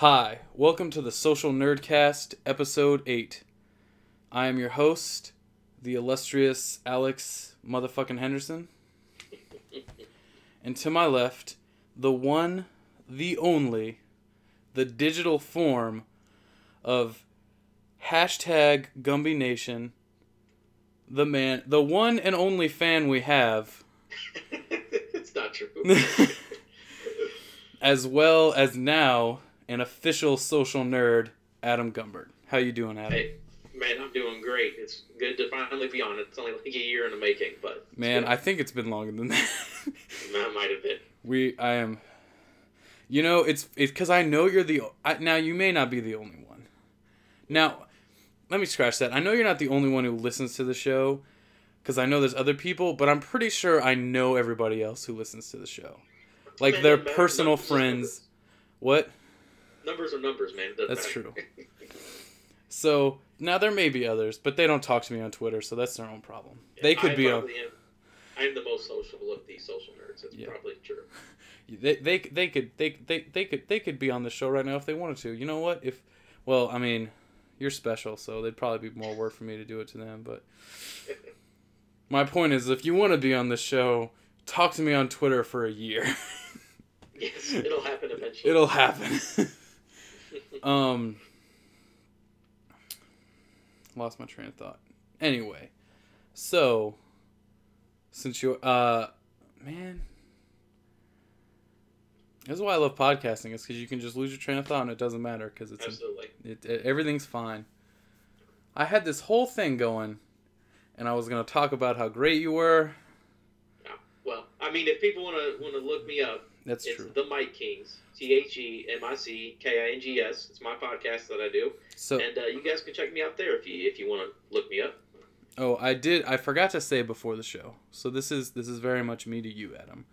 Hi, welcome to the Social Nerdcast, episode 8. I am your host, the illustrious Alex motherfucking Henderson. and to my left, the one, the only, the digital form of hashtag Gumby Nation, the man, the one and only fan we have, it's not true. as well as now an official social nerd, Adam Gumbert. How you doing, Adam? hey, man, I'm doing great. It's good to finally be on. It's only like a year in the making, but Man, good. I think it's been longer than that. that might have been. we, I am. You know, it's it's because I know you're the. I, now you may not be the only one. Now, let me scratch that. I know you're not the only one who listens to the show, because I know there's other people, but I'm pretty sure I know everybody else who listens to the show, like Man, their man, personal friends. What? Numbers are numbers, man. That's matter. true. So now there may be others, but they don't talk to me on Twitter, so that's their own problem. They could I be on. am, I'm the most social of the social nerds. That's Yeah. probably true. They, they they could they, they they could they could be on the show right now if they wanted to. You know what? If well, I mean, you're special, so they'd probably be more work for me to do it to them. But my point is, if you want to be on the show, talk to me on Twitter for a year. yes, it'll happen eventually. It'll happen. Um, lost my train of thought. Anyway, so since you uh, man. This is why I love podcasting. Is because you can just lose your train of thought and it doesn't matter because it's Absolutely. it, it, everything's fine. I had this whole thing going, and I was gonna talk about how great you were. Yeah. Well, I mean, if people want to want to look me up, That's it's true. the Mic Kings. T H E M I C K I N G S. It's my podcast that I do, So, and uh, you guys can check me out there if you if you want to look me up. oh, I did. I forgot to say before the show. So this is this is very much me to you, Adam.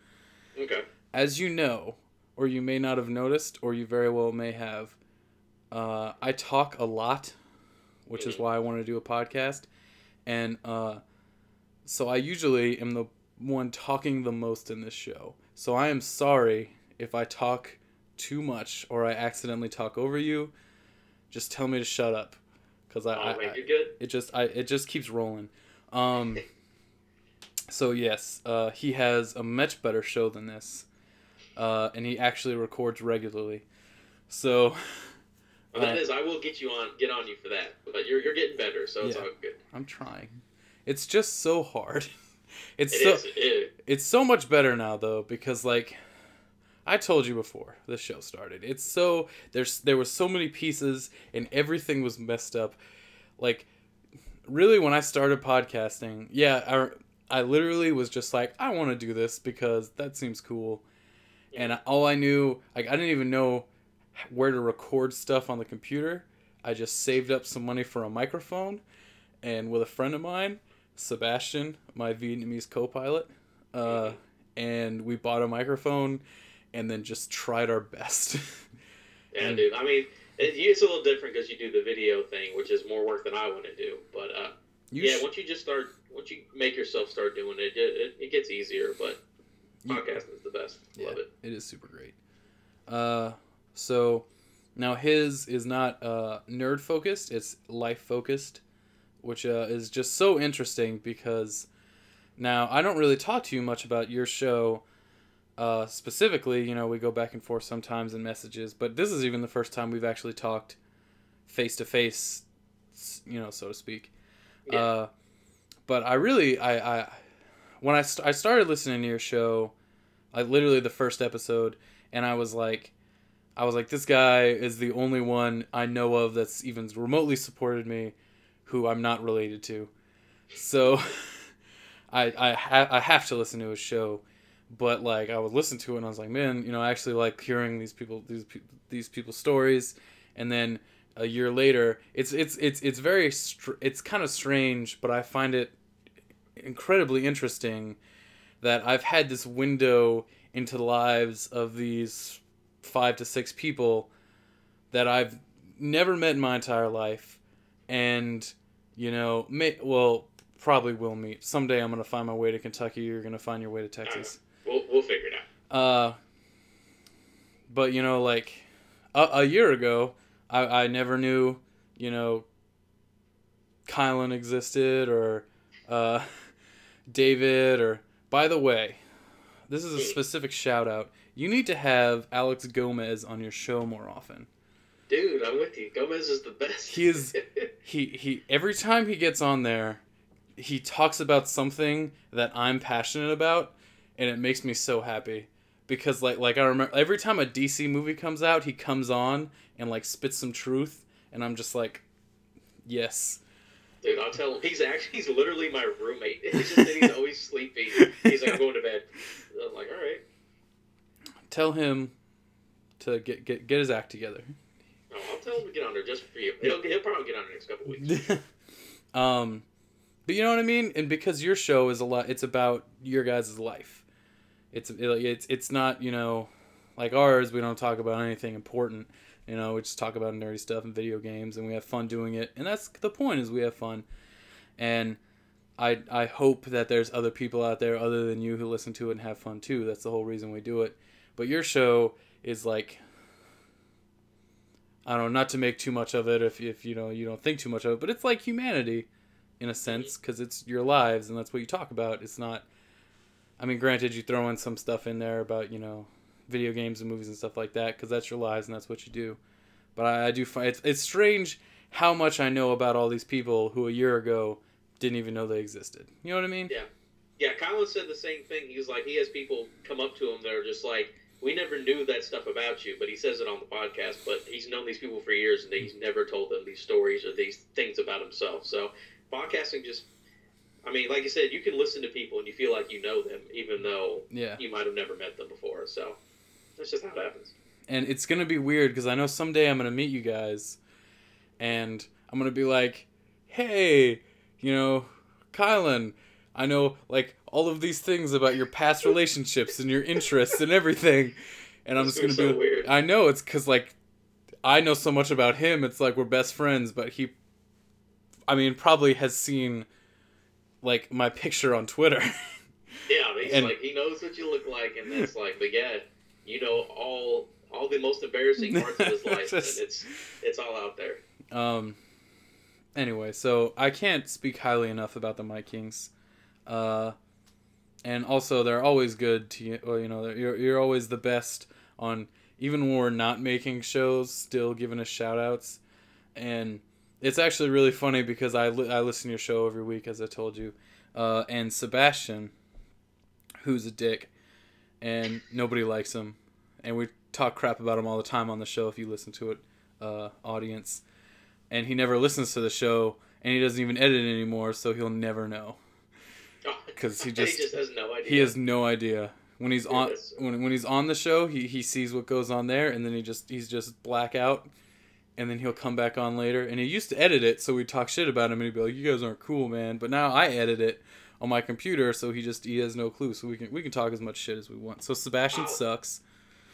Okay. As you know, or you may not have noticed, or you very well may have, uh, I talk a lot, which is Mhm. why I want to do a podcast, and uh, so I usually am the one talking the most in this show. So I am sorry if I talk too much or I accidentally talk over you. Just tell me to shut up, because I, Oh I, I you're good. it just I it just keeps rolling. Um so yes, uh he has a much better show than this. Uh and he actually records regularly. So Well, that uh, is, I will get you on, get on you for that. But you're you're getting better, so it's Yeah. all good. I'm trying. It's just so hard. It's It so is. It, it's so much better now though because like I told you before the show started. It's so there's there was so many pieces and everything was messed up. Like really when I started podcasting, yeah, I I literally was just like I want to do this because that seems cool. And all I knew, like I didn't even know where to record stuff on the computer. I just saved up some money for a microphone and with a friend of mine, Sebastian, my Vietnamese co-pilot, uh, and we bought a microphone and then just tried our best. yeah, And- dude. I mean, it, it's a little different because you do the video thing, which is more work than I want to do. But uh, yeah, sh- once you just start, once you make yourself start doing it, it, it, gets easier. But podcasting is the best. Yeah, Love it. it is super great. Uh, so now his is not uh, nerd focused; it's life focused, which uh, is just so interesting because now I don't really talk to you much about your show. Uh, specifically, you know, we go back and forth sometimes in messages, but this is even the first time we've actually talked face to face, you know, so to speak. Yeah. Uh, but I really, I, I when I, st- I started listening to your show, like literally the first episode, and I was like, I was like, this guy is the only one I know of that's even remotely supported me, who I'm not related to. So, I I ha- I have to listen to his show, but like I would listen to it and I was like, man, you know, I actually like hearing these people these pe- these people's stories, and then a year later, it's it's it's it's very str- it's kind of strange, but I find it incredibly interesting that I've had this window into the lives of these five to six people that I've never met in my entire life, and you know, may well probably will meet someday. I'm gonna find my way to Kentucky. You're gonna find your way to Texas. We'll, we'll figure it out. Uh, but you know, like a, a year ago, I, I never knew, you know, Kylan existed or uh, David or. By the way, this is a specific shout out. You need to have Alex Gomez on your show more often. Dude, I'm with you. Gomez is the best. He is he he every time he gets on there, he talks about something that I'm passionate about and it makes me so happy because like like I remember every time a DC movie comes out, he comes on and like spits some truth and I'm just like yes. Dude, I'll tell him. He's actually he's literally my roommate. It's just that he's always sleepy. He's like, I'm going to bed. I'm like, all right. Tell him to get get get his act together. No, I'll tell him to get on there just for you. He'll, he'll probably get on there next couple weeks. um, but you know what I mean. And because your show is a lot, it's about your guys' life. It's it's it's not you know, like ours. We don't talk about anything important. You know, we just talk about nerdy stuff and video games, and we have fun doing it. And that's the point: is we have fun. And I I hope that there's other people out there other than you who listen to it and have fun too. That's the whole reason we do it. But your show is like I don't know, not to make too much of it if, if you know you don't think too much of it, but it's like humanity in a sense because it's your lives and that's what you talk about. It's not. I mean, granted, you throw in some stuff in there about you know video games and movies and stuff like that because that's your lives and that's what you do. But I, I do find it's, it's strange how much I know about all these people who a year ago didn't even know they existed. You know what I mean? Yeah. Yeah, Colin said the same thing. He was like, he has people come up to him that are just like, we never knew that stuff about you, but he says it on the podcast. But he's known these people for years, and he's never told them these stories or these things about himself. So podcasting just, I mean, like you said, you can listen to people and you feel like you know them, even though Yeah. you might have never met them before. So that's just how it happens. and it's gonna be weird because I know someday I'm gonna meet you guys, and I'm gonna be like, "Hey, you know, Kylan, I know like all of these things about your past relationships and your interests and everything," and I'm just gonna so be, weird. I know it's because like I know so much about him. It's like we're best friends, but he, I mean, probably has seen like my picture on Twitter. Yeah, he's And- like, he knows what you look like, and it's like, but yeah, you know all all the most embarrassing parts of his life, Just- and it's it's all out there. Um. Anyway, so I can't speak highly enough about the Mic Kings, uh, and also they're always good to you. You know, you're you're always the best on even when we're not making shows, still giving us shout outs, and it's actually really funny because I li- I listen to your show every week as I told you, uh, and Sebastian, who's a dick, and nobody likes him, and we talk crap about him all the time on the show if you listen to it, uh, audience. And he never listens to the show and he doesn't even edit it anymore so he'll never know 'Cause he just- he just has no idea. he has no idea when he's on when, when he's on the show he, he sees what goes on there and then he just he's just blackout and then he'll come back on later and he used to edit it so we'd talk shit about him and he'd be like you guys aren't cool man but now i edit it on my computer so he just he has no clue so we can we can talk as much shit as we want so sebastian Wow. sucks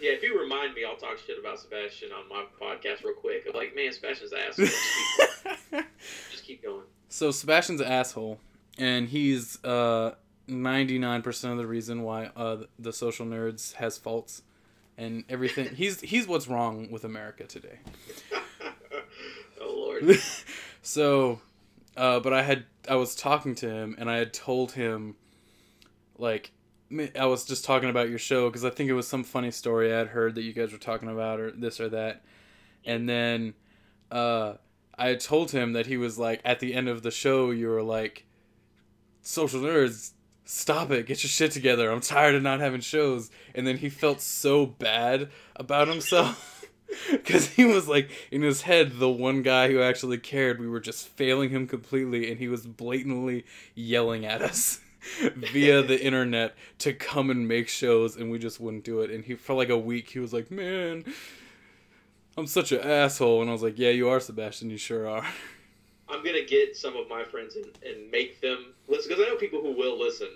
Yeah, if you remind me, I'll talk shit about Sebastian on my podcast real quick. I'm like, man, Sebastian's ass. Just keep, just keep going. So Sebastian's an asshole, and he's uh ninety nine percent of the reason why uh the social nerds has faults, and everything. he's he's what's wrong with America today. oh lord. so, uh, but I had I was talking to him, and I had told him, like, I was just talking about your show because I think it was some funny story I had heard that you guys were talking about or this or that, and then, uh, I had told him that he was like at the end of the show you were like, social nerds. Stop it! Get your shit together. I'm tired of not having shows. And then he felt so bad about himself because he was like in his head the one guy who actually cared we were just failing him completely and he was blatantly yelling at us via the internet to come and make shows and we just wouldn't do it and he for like a week he was like man i'm such an asshole and i was like yeah you are sebastian you sure are I'm gonna get some of my friends and, and make them listen because I know people who will listen.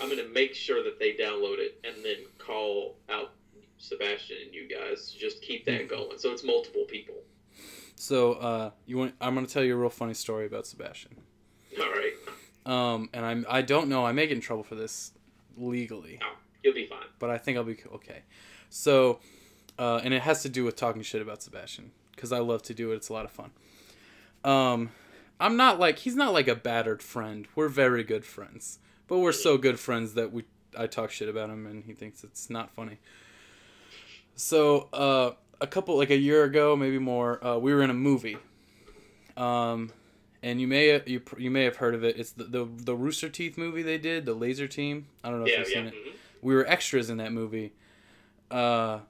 I'm gonna make sure that they download it and then call out Sebastian and you guys. To just keep that going. So it's multiple people. so uh you want i'm gonna tell you a real funny story about sebastian All right, um and i'm i don't know i may get in trouble for this legally No, you'll be fine. but I think I'll be okay. So, uh, and it has to do with talking shit about Sebastian because I love to do it. It's a lot of fun. Um, I'm not like he's not like a battered friend. We're very good friends, but we're so good friends that we I talk shit about him and he thinks it's not funny. So uh, a couple like a year ago, maybe more, uh, we were in a movie. Um, and you may you you may have heard of it. It's the the, the Rooster Teeth movie they did, the Lazer Team. I don't know Yeah, if you've yeah. seen it. mhm. We were extras in that movie. Uh,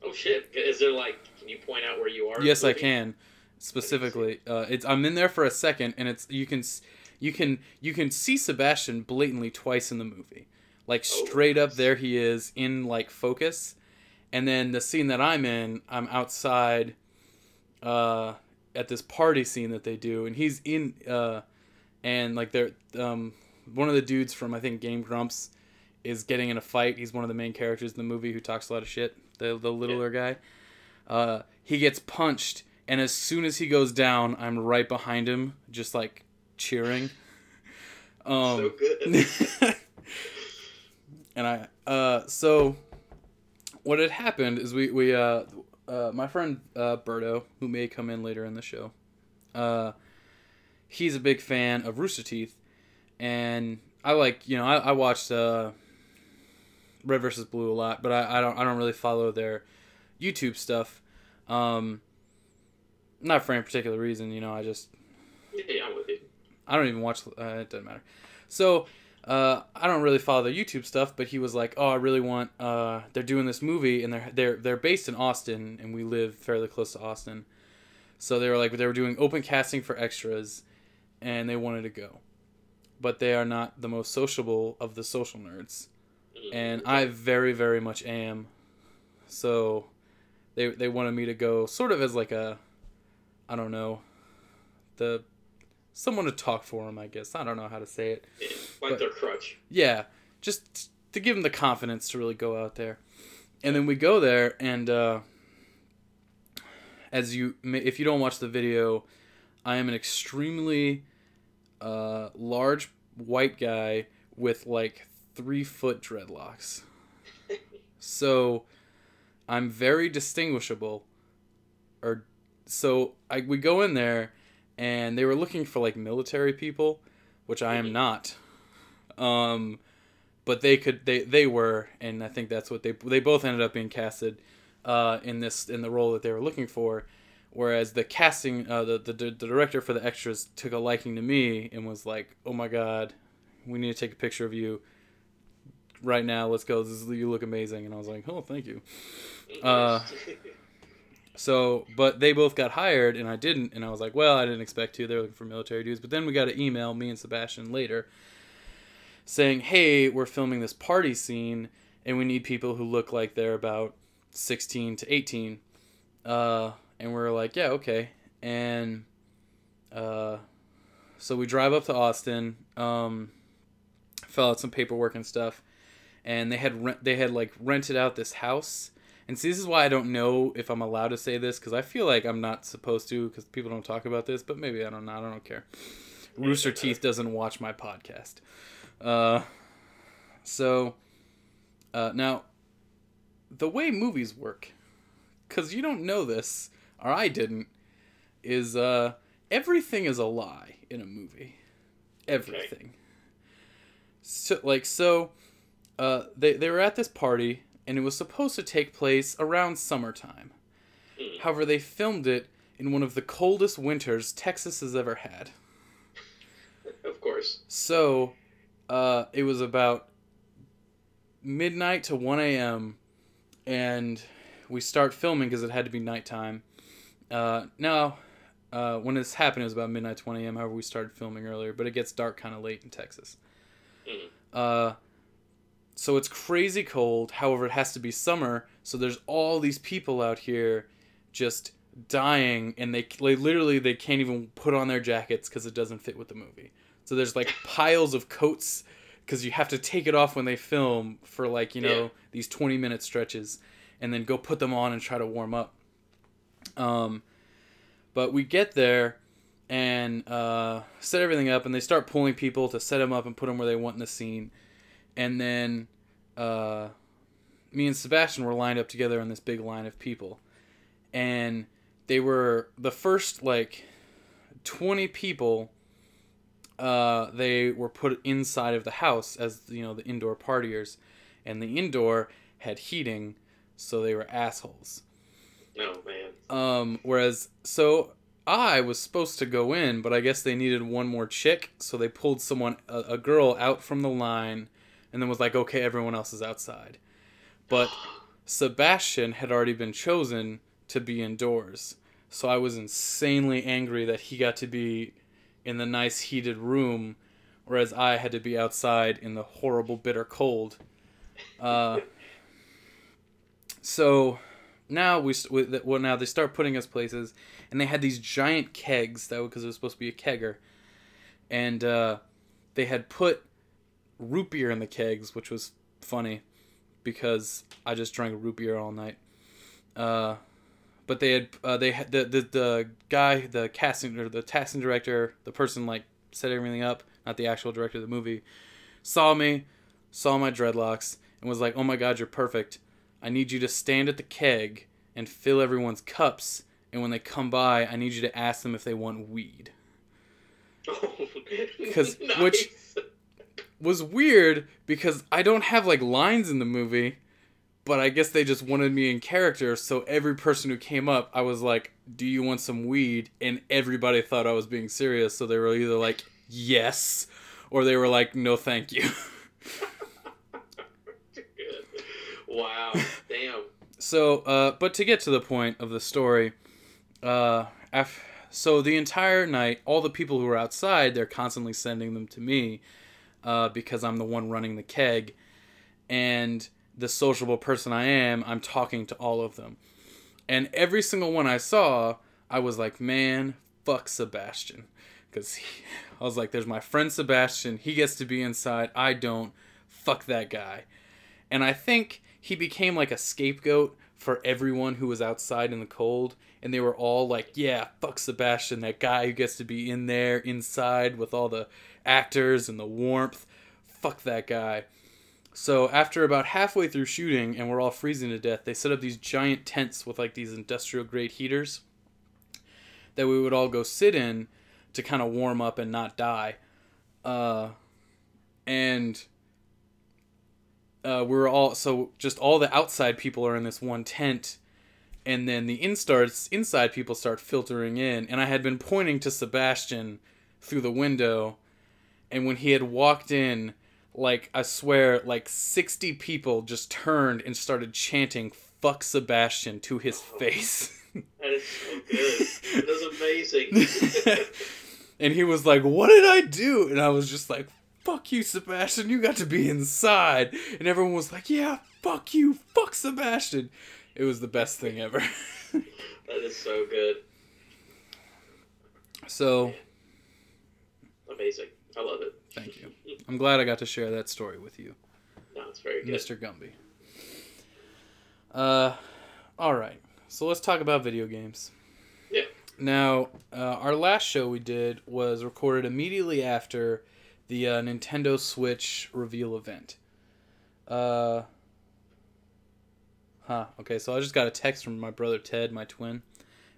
Oh shit! Is there like? Can you point out where you are? yes, I can. Specifically, uh, it's I'm in there for a second, and it's you can you can you can see Sebastian blatantly twice in the movie, like Oh, straight up there he is in like focus, and then the scene that I'm in, I'm outside, uh, at this party scene that they do, and he's in, uh, and like they're um, one of the dudes from I think Game Grumps is getting in a fight. He's one of the main characters in the movie who talks a lot of shit. The the littler guy. Uh, he gets punched, and as soon as he goes down, I'm right behind him, just like cheering. Um, so good. and I uh so what had happened is we we uh, uh my friend uh Berto who may come in later in the show uh he's a big fan of Rooster Teeth and I like you know I, I watched uh Red versus Blue a lot but I, I don't I don't really follow their YouTube stuff um not for any particular reason you know I just yeah, I'm with you. I don't even watch. Uh, it doesn't matter. So uh, I don't really follow their YouTube stuff, but he was like, "Oh, I really want." Uh, they're doing this movie, and they're they're they're based in Austin, and we live fairly close to Austin. So they were like, they were doing open casting for extras, and they wanted to go, but they are not the most sociable of the social nerds, Mhm. and I very very much am. So they they wanted me to go, sort of as like a, I don't know, the someone to talk for him. I guess. I don't know how to say it. Yeah, like but- their crutch. Yeah, just to give him the confidence to really go out there. And then we go there, and uh, as you, may- if you don't watch the video, I am an extremely uh, large white guy with like three foot dreadlocks. So I'm very distinguishable. Or so I we go in there, and they were looking for like military people, which I am Mhm. not. Um, but they could they they were, and I think that's what they they both ended up being casted, uh, in this in the role that they were looking for. Whereas the casting, uh, the, the the director for the extras took a liking to me and was like, "Oh my god, we need to take a picture of you right now. Let's go. This is, you look amazing." And I was like, "Oh, thank you." Uh, So, but they both got hired and I didn't, and I was like, well, I didn't expect to. They're looking for military dudes. But then we got an email, me and Sebastian later, saying, hey, we're filming this party scene and we need people who look like they're about 16 to 18. Uh, and we're like, yeah, okay. And uh, so we drive up to Austin, um, fill out some paperwork and stuff, and they had rent, they had like rented out this house. And see, this is why I don't know if I'm allowed to say this because I feel like I'm not supposed to because people don't talk about this. But maybe I don't know. I don't care. Rooster Teeth doesn't watch my podcast. Uh, so uh, now, the way movies work, because you don't know this, or I didn't, is uh, everything is a lie in a movie. Everything. So like so, uh, they they were at this party and it was supposed to take place around summertime. Hmm. However, they filmed it in one of the coldest winters Texas has ever had. of course. So, uh, it was about midnight to 1 a.m. and we start filming because it had to be nighttime. Uh, now, uh, when this happened, it was about midnight to 1 a.m. However, we started filming earlier, but it gets dark kind of late in Texas. Hmm. So it's crazy cold. However, it has to be summer. So there's all these people out here just dying, and they, they literally they can't even put on their jackets because it doesn't fit with the movie. So there's like piles of coats because you have to take it off when they film for like you know Yeah. these 20 minute stretches, and then go put them on and try to warm up. Um, but we get there and uh, set everything up, and they start pulling people to set them up and put them where they want in the scene, and then uh, me and Sebastian were lined up together in this big line of people, and they were the first like twenty people. Uh, they were put inside of the house as you know the indoor partiers, and the indoor had heating, so they were assholes. Oh man. Um, whereas, so I was supposed to go in, but I guess they needed one more chick, so they pulled someone, a, a girl, out from the line, and then was like, okay, everyone else is outside. But Sebastian had already been chosen to be indoors, so I was insanely angry that he got to be in the nice heated room, whereas I had to be outside in the horrible bitter cold. Uh, so now we well now they start putting us places and they had these giant kegs that because it was supposed to be a kegger and uh, they had put root beer in the kegs which was funny because i just drank root beer all night uh, but they had uh, they had the, the the guy the casting or the casting director the person like set everything up not the actual director of the movie saw me saw my dreadlocks and was like oh my god you're perfect I need you to stand at the keg and fill everyone's cups. And when they come by, I need you to ask them if they want weed. 'Cause- which- Was weird because I don't have like lines in the movie, but I guess they just wanted me in character. So every person who came up, I was like, "Do you want some weed?" And everybody thought I was being serious, so they were either like, "Yes," or they were like, "No, thank you." Wow. Damn. So, uh, but to get to the point of the story, uh, af- so the entire night, all the people who were outside, they're constantly sending them to me, uh, because I'm the one running the keg, and the sociable person I am, I'm talking to all of them, and every single one I saw, I was like, man, fuck Sebastian, because I was like, there's my friend Sebastian, he gets to be inside, I don't, fuck that guy, and I think he became like a scapegoat for everyone who was outside in the cold and they were all like yeah fuck sebastian. That guy who gets to be in there inside with all the actors and the warmth. Fuck that guy. So after about halfway through shooting and we're all freezing to death they set up these giant tents with like these industrial grade heaters that we would all go sit in to kind of warm up and not die. Uh, and uh, we're all so just all the outside people are in this one tent and then the instarts inside people start filtering in. And i had been pointing to sebastian through the window and when he had walked in like i swear like 60 people just turned and started chanting fuck sebastian to his face That is so good. That's amazing. and he was like what did i do and i was just like fuck you sebastian you got to be inside and everyone was like yeah fuck you fuck sebastian it was the best thing ever that is so good. so Amazing. I love it. thank you i'm glad i got to share that story with you No, it's very good. mr gumby uh all right so let's talk about video games Yeah. now uh, our last show we did was recorded immediately after the uh, nintendo switch reveal event uh huh okay so i just got a text from my brother ted my twin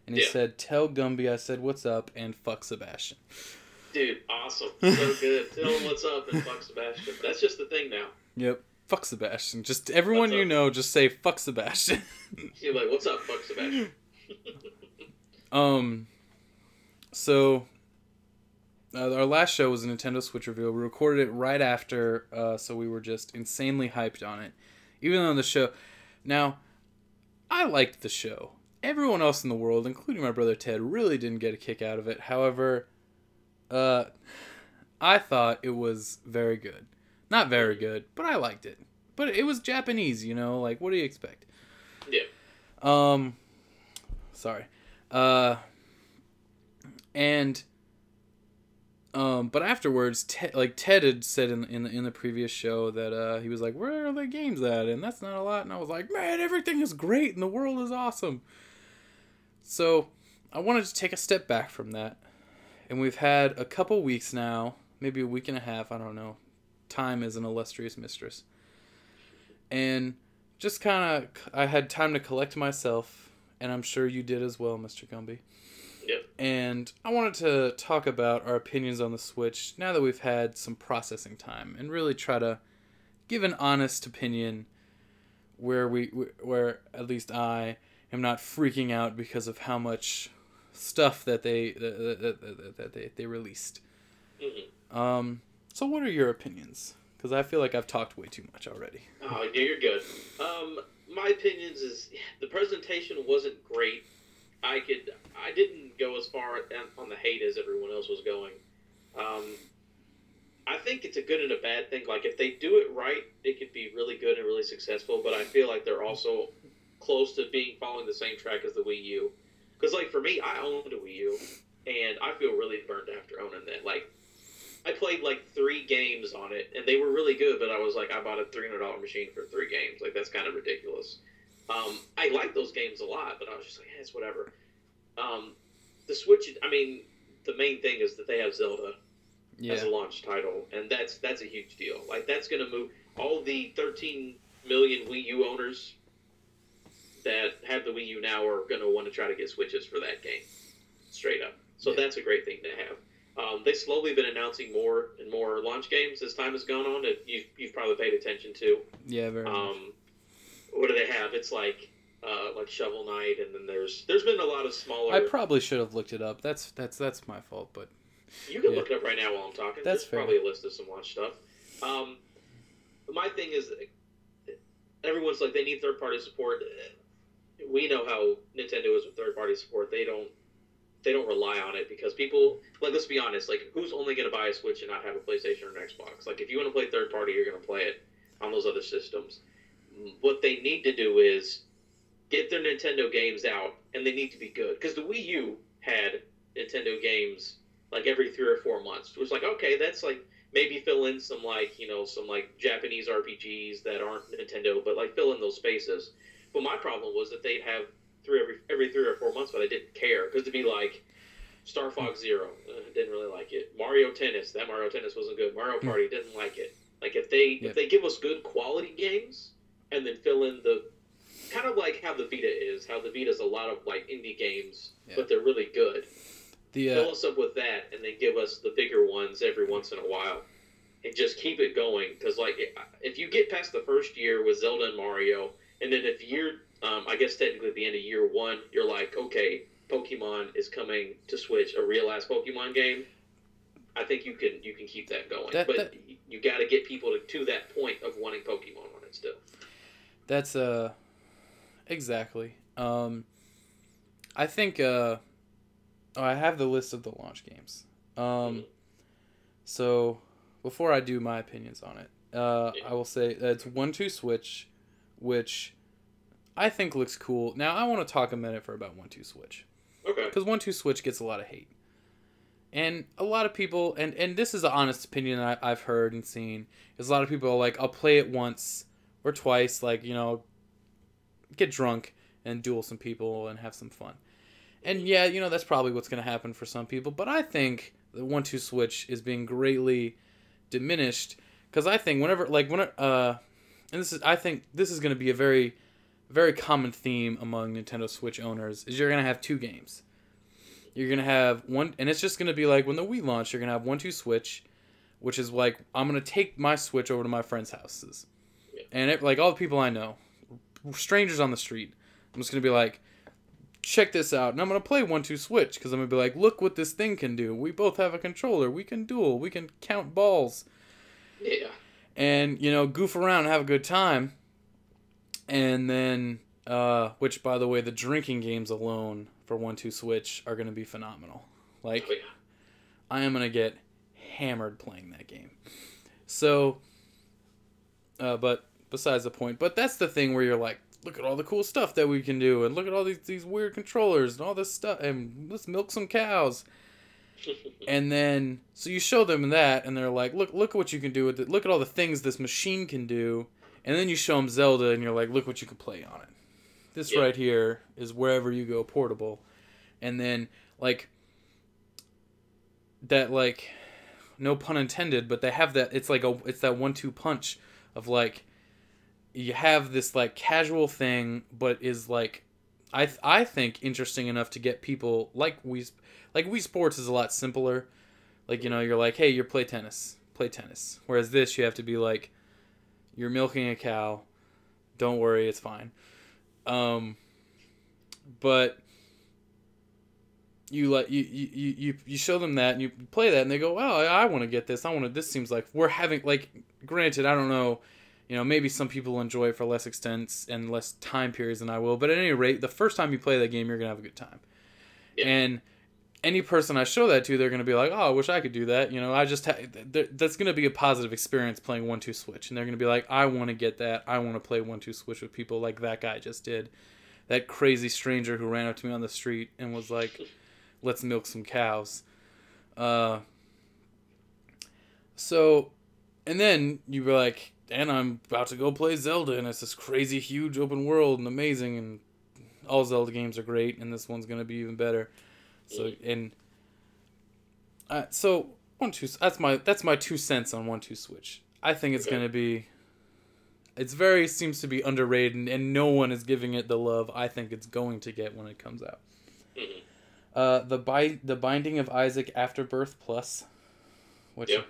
and he Yeah. said tell gumby i said what's up and fuck sebastian Dude, awesome. So good. Tell him what's up and fuck Sebastian. That's just the thing now. yep fuck sebastian just everyone you know just say fuck sebastian You're like, what's up, fuck Sebastian? Um, so uh, our last show was a Nintendo Switch reveal. We recorded it right after, uh, so we were just insanely hyped on it. Even though the show, now, I liked the show. Everyone else in the world, including my brother Ted, really didn't get a kick out of it. However, uh, I thought it was very good. Not very good, but I liked it. But it was Japanese, you know. Like, what do you expect? Yeah. Um, sorry. Uh, and um, but afterwards, Ted, like Ted had said in in the, in the previous show that uh he was like, "Where are the games at?" And that's not a lot. And I was like, "Man, everything is great and the world is awesome." So I wanted to take a step back from that, and we've had a couple weeks now, maybe a week and a half. I don't know. Time is an illustrious mistress, and just kind of I had time to collect myself, and I'm sure you did as well, Mr. Gumby. Yep. And I wanted to talk about our opinions on the Switch now that we've had some processing time, and really try to give an honest opinion where we where at least I am not freaking out because of how much stuff that they that, that, that they, they released. Mhm. Um, so what are your opinions? Because I feel like I've talked way too much already. Oh, yeah, you're good. Um, my opinions is the presentation wasn't great. I could, I didn't go as far on the hate as everyone else was going. Um, I think it's a good and a bad thing. Like if they do it right, it could be really good and really successful. But I feel like they're also close to being following the same track as the Wii U. Because like for me, I owned a Wii U, and I feel really burned after owning that. Like I played like three games on it, and they were really good. But I was like, I bought a three hundred dollar machine for three games. Like that's kind of ridiculous. Um, I like those games a lot, but I was just like, yeah, it's whatever. Um, the Switch. I mean, the main thing is that they have Zelda as a launch title, and that's that's a huge deal. Like that's going to move all the 13 million Wii U owners that have the Wii U now are going to want to try to get Switches for that game, straight up. So Yeah. that's a great thing to have. Um, they've slowly been announcing more and more launch games as time has gone on. That you've, you've probably paid attention to. Yeah, very much. Um, what do they have? It's like uh, like Shovel Knight, and then there's there's been a lot of smaller. I probably should have looked it up. That's that's that's my fault, but You can Yeah. look it up right now while I'm talking. That's fair. probably a list of some launch stuff. Um, my thing is, everyone's like they need third party support. We know how Nintendo is with third party support. They don't they don't rely on it because people like let's be honest. Like who's only going to buy a Switch and not have a PlayStation or an Xbox? Like if you want to play third party, you're going to play it on those other systems. What they need to do is get their Nintendo games out, and they need to be good because the Wii U had Nintendo games like every three or four months. It was like, okay, that's like maybe fill in some like you know some like Japanese RPGs that aren't Nintendo, but like fill in those spaces. But my problem was that they'd have three every every three or four months, but I didn't care because to be like Star Fox Zero, uh, didn't really like it. Mario Tennis, that Mario Tennis wasn't good. Mario Party didn't like it. Like if they Yeah. if they give us good quality games and then fill in the kind of like how the Vita is, how the Vita's a lot of like indie games, Yeah. but they're really good the uh, fill us up with that and then give us the bigger ones every once in a while and just keep it going because like if you get past the first year with zelda and mario and then if year um, i guess technically at the end of year one you're like okay pokemon is coming to switch a real ass pokemon game i think you can you can keep that going That- but that- you, got to get people to, to that point of wanting pokemon on it still That's uh exactly. Um I think uh oh, I have the list of the launch games. Um so before I do my opinions on it, uh Yeah. I will say that it's 1-2 Switch which I think looks cool. Now I want to talk a minute for about 1-2 Switch okay because 1-2 Switch gets a lot of hate. And a lot of people, and, and this is an honest opinion that I, I've heard and seen, is a lot of people are like, I'll play it once or twice, like, you know, get drunk and duel some people and have some fun. And yeah, you know, that's probably what's going to happen for some people, but I think the 1 2 Switch is being greatly diminished because I think whenever, like, when, uh, and this is, I think this is going to be a very, very common theme among Nintendo Switch owners is you're going to have two games. You're going to have one, and it's just going to be like when the Wii launched, you're going to have 1 2 Switch, which is like, I'm going to take my Switch over to my friends' houses. Yeah. And it, like all the people I know, strangers on the street, I'm just going to be like, check this out. And I'm going to play 1 2 Switch because I'm going to be like, look what this thing can do. We both have a controller. We can duel. We can count balls yeah and you know goof around and have a good time. And then uh which by the way the drinking games alone for one two switch are going to be phenomenal. Like oh, yeah. i am going to get hammered playing that game. So uh but besides the point but that's the thing where you're like look at all the cool stuff that we can do and look at all these these weird controllers and all this stuff and let's milk some cows and then so you show them that and they're like look look at what you can do with it. Look at all the things this machine can do. And then you show them zelda and you're like look what you can play on it. This Yeah. right here is wherever you go portable. And then like that like no pun intended but they have that it's like a it's that one two punch of like you have this like casual thing, but is like, I th- I think interesting enough to get people like we like Wii Sports is a lot simpler. Like you know, you're like, hey, you play tennis, play tennis. Whereas this, you have to be like, you're milking a cow. Don't worry, it's fine. Um, but you let you, you you you show them that and you play that and they go, wow, I, I want to get this. I want to. This seems like we're having like. Granted, I don't know. You know, maybe some people enjoy it for less extents and less time periods than I will. But at any rate, the first time you play that game, you're gonna have a good time. Yeah. And any person I show that to, they're gonna be like, "Oh, I wish I could do that." You know, I just ha- th- that's gonna be a positive experience playing one two switch, and they're gonna be like, "I want to get that. I want to play one two switch with people like that guy just did." That crazy stranger who ran up to me on the street and was like, "Let's milk some cows." Uh. So, and then you were like, "And I'm about to go play Zelda, and it's this crazy, huge open world and amazing, and all Zelda games are great, and this one's gonna be even better." So and uh, so one two that's my that's my two cents on one two switch. I think it's Okay. gonna be. It's very seems to be underrated, and, and no one is giving it the love I think it's going to get when it comes out. Mhm. Uh, the bi- the Binding of Isaac Afterbirth Plus, which Yeah.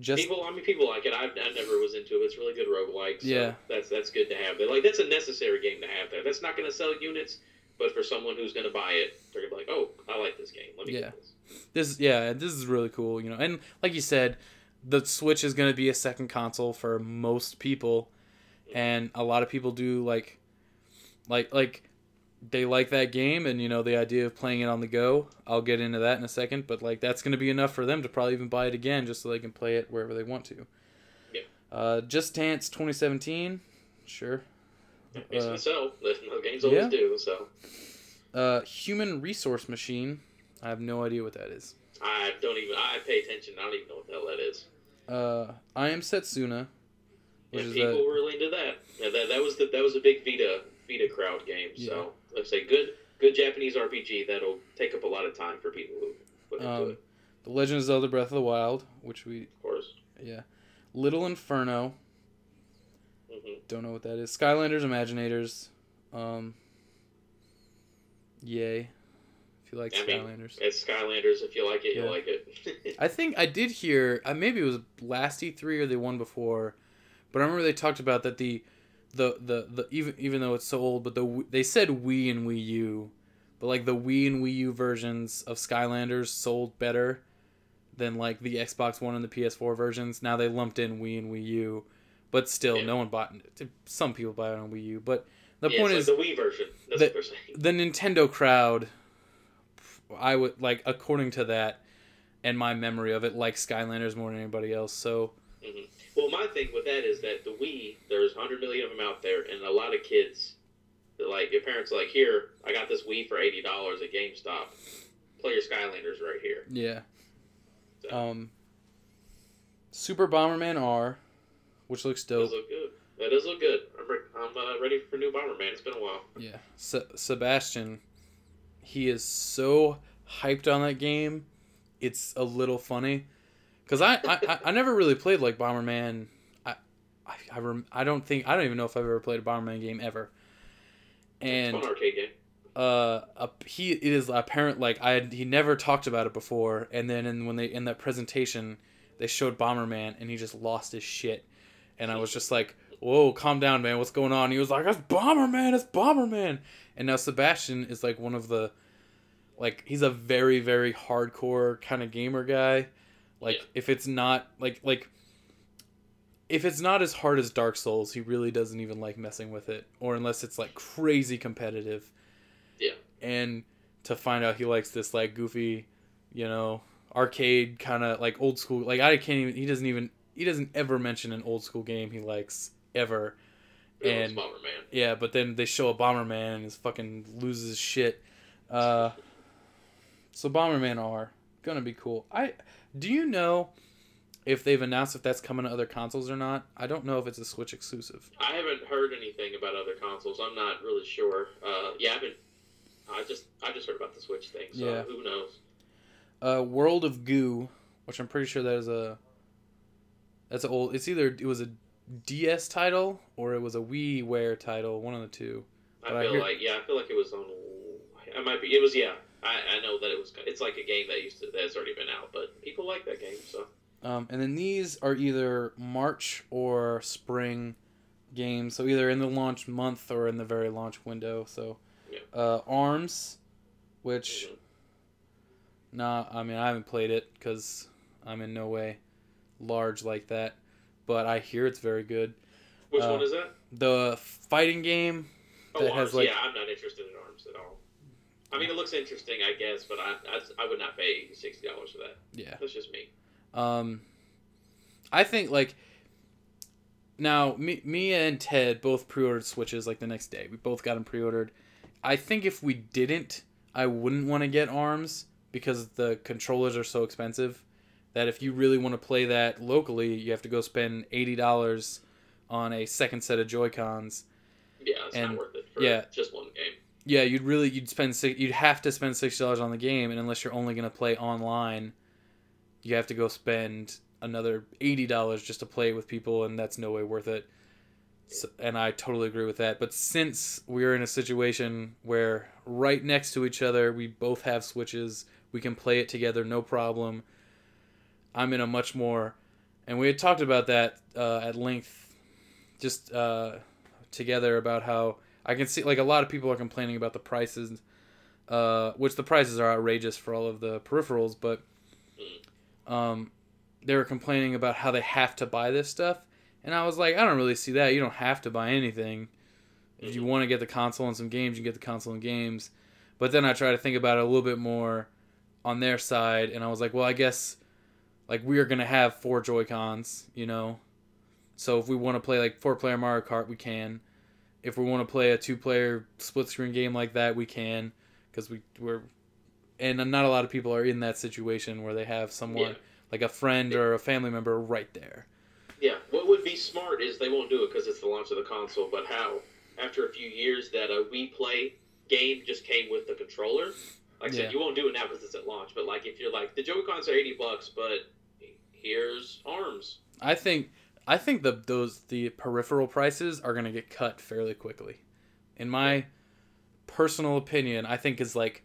Just people, I mean, people like it. I, I never was into it. It's really good roguelike. So Yeah. that's that's good to have. There. Like that's a necessary game to have there. That's not going to sell units, but for someone who's going to buy it, they're gonna be like, oh, I like this game. Let me Yeah. get this. this yeah this is really cool you know and like you said the switch is going to be a second console for most people mm-hmm. and a lot of people do like like like they like that game and you know the idea of playing it on the go i'll get into that in a second but like that's going to be enough for them to probably even buy it again just so they can play it wherever they want to Yeah. uh just dance 2017 sure It's Uh, sell. The games always yeah. do. So uh human resource machine i have no idea what that is I don't even. I pay attention. I don't even know what the hell that is. uh i am setsuna which is people a, really into that. Yeah, that. That was the that was a big Vita Vita crowd game. So let's say good good Japanese RPG that'll take up a lot of time for people who put into Um, it. The Legend of Zelda: Breath of the Wild, which we Of course. yeah, Little Inferno. hmm Don't know what that is. Skylanders Imaginators. Um. Yay, if you like I mean, Skylanders. It's Skylanders. If you like it, Yeah. you like it. I think I did hear. Uh, maybe it was last E three or the one before, but I remember they talked about that the, the the the even even though it's so old, but the they said Wii and Wii U, but like the Wii and Wii U versions of Skylanders sold better than like the Xbox One and the PS4 versions. Now they lumped in Wii and Wii U, but still Yeah. no one bought it. Some people buy it on Wii U, but the yeah, point is like the Wii version. That's the- the Nintendo crowd, I would like according to that, and my memory of it, like Skylanders more than anybody else. So Well, my thing with that is that the Wii, there's 100 million of them out there, and a lot of kids, like, your parents are like, here, I got this Wii for $80 at GameStop. Play your Skylanders right here. yeah, So, um, Super Bomberman R, which looks does dope. look good. That does look good. I'm, re- I'm uh, ready for new Bomberman. It's been a while. Yeah, Se- Sebastian, he is so hyped on that game. It's a little funny, cause I I, I- never really played like Bomberman. I I I, rem- I don't think I don't even know if I've ever played a Bomberman game ever. And it's arcade game. uh, a, he it is apparent like I had, he never talked about it before, and then in, when they in that presentation they showed Bomberman, and he just lost his shit, and I was just like, "Whoa, calm down, man, what's going on?" He was like, "It's Bomberman, it's Bomberman," and now Sebastian is like one of the, like he's a very very hardcore kind of gamer guy, like Yeah. if it's not like like. If it's not as hard as Dark Souls, he really doesn't even like messing with it, or unless it's like crazy competitive Yeah. and to find out he likes this like goofy, you know, arcade kind of like old school. Like I can't even. He doesn't even. He doesn't ever mention an old school game he likes ever. It and- Bomberman. Yeah, but then they show a Bomberman and his fucking loses shit. Uh, so Bomberman R gonna be cool. I do you know if they've announced if that's coming to other consoles or not? I don't know if it's a Switch exclusive. I haven't heard anything about other consoles. I'm not really sure. Uh, yeah, I haven't. I just I just heard about the Switch thing. So Yeah. who knows? uh, World of Goo, which I'm pretty sure that is a that's a old. It's either it was a DS title or it was a WiiWare title, one of the two. I But I feel hear- like yeah, I feel like it was on. I might be. It was yeah. I, I know that it was. It's like a game that used to that's already been out, but people like that game. So Um, and then these are either March or spring games, so either in the launch month or in the very launch window. So, Yeah. uh, Arms, which, Mhm. nah, I mean, I haven't played it because I'm in no way large like that, but I hear it's very good. which Uh, one is that? The fighting game Oh, that arms. has, like- yeah, I'm not interested in arms at all. I mean, it looks interesting, I guess, but I I, I would not pay sixty dollars for that. yeah, That's just me. Um, I think like now me, me and Ted both pre-ordered Switches like the next day. We both got them pre-ordered. I think if we didn't, I wouldn't want to get Arms because the controllers are so expensive. That if you really want to play that locally, you have to go spend eighty dollars on a second set of Joy Cons. Yeah, it's And- not worth it for yeah. just one game. Yeah, you'd really you'd spend six, you'd have to spend sixty dollars on the game, and unless you're only gonna play online, you have to go spend another eighty dollars just to play it with people, and that's no way worth it. So, and I totally agree with that. But since we're in a situation where right next to each other, we both have switches, we can play it together, no problem. I'm in a much more, and we had talked about that uh, at length, just uh, together about how I can see like a lot of people are complaining about the prices, uh, which the prices are outrageous for all of the peripherals, but um, they were complaining about how they have to buy this stuff, and I was like, I don't really see that. You don't have to buy anything. If you want to get the console and some games, you get the console and games. But then I try to think about it a little bit more on their side, and I was like, well, I guess like we are gonna have four Joy Cons, you know. So if we want to play like four player Mario Kart, we can. If we want to play a two player split screen game like that, we can, because we we're, and not a lot of people are in that situation where they have someone Yeah. like a friend or a family member right there. Yeah, what would be smart is they won't do it because it's the launch of the console. But how, after a few years, that a Wii Play game just came with the controller. Like I Yeah. said, you won't do it now because it's at launch. But like, if you're like the Joy Cons are eighty bucks, but here's arms. I think I think the those the peripheral prices are gonna get cut fairly quickly. In my personal opinion, I think is like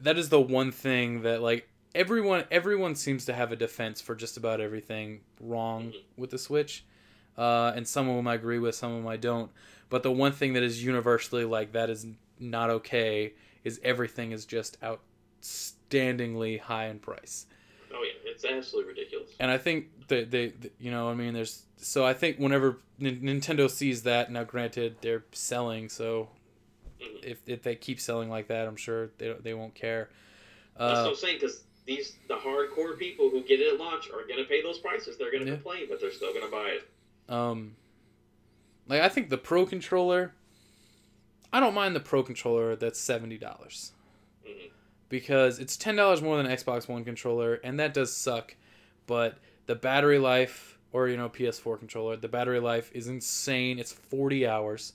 that is the one thing that like everyone everyone seems to have a defense for just about everything wrong Mhm. with the Switch. Uh, and some of them I agree with, some of them I don't. But the one thing that is universally like that is not okay is everything is just outstandingly high in price it's absolutely ridiculous. and I think that they, th you know, I mean, there's so I think whenever N- Nintendo sees that, now granted they're selling, so Mhm. if, if they keep selling like that, I'm sure they they won't care. That's what Uh, I'm saying because these the hardcore people who get it at launch are gonna pay those prices. They're gonna Yeah. complain, but they're still gonna buy it. um, like I think the Pro controller, I don't mind the Pro controller that's seventy dollars. Because it's ten dollars more than an Xbox One controller, and that does suck. But the battery life, or you know, PS4 controller, the battery life is insane. It's forty hours.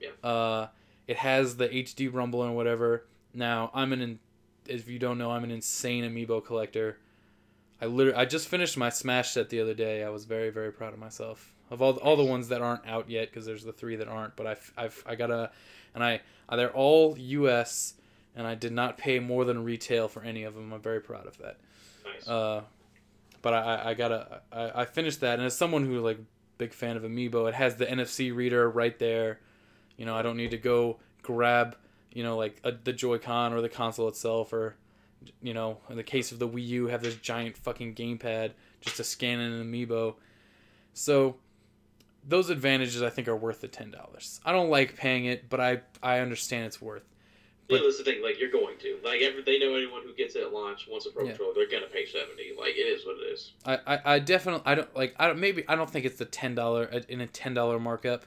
Yeah. Uh, it has the HD rumble and whatever. Now I'm an, in- if you don't know, I'm an insane amiibo collector. I literally, I just finished my Smash set the other day. I was very, very proud of myself. Of all, all the ones that aren't out yet, because there's the three that aren't. But I've, I've, I got a, and I, they're all U.S. and I did not pay more than retail for any of them. I'm very proud of that. Nice. Uh, but I, I, gotta, I, I finished that, and as someone who like big fan of Amiibo, it has the NFC reader right there. You know, I don't need to go grab, you know, like a, the Joy-Con or the console itself, or, you know, in the case of the Wii U, have this giant fucking gamepad just to scan in an Amiibo. So, those advantages I think are worth the ten dollars. I don't like paying it, but I I understand it's worth. Yeah, but- that's the thing. Like you're going to like every, they know anyone who gets it at launch wants a pro Yeah. controller, they're gonna pay seventy. Like it is what it is. I, I, I definitely I don't like I don't maybe I don't think it's the ten dollar in a ten dollar markup,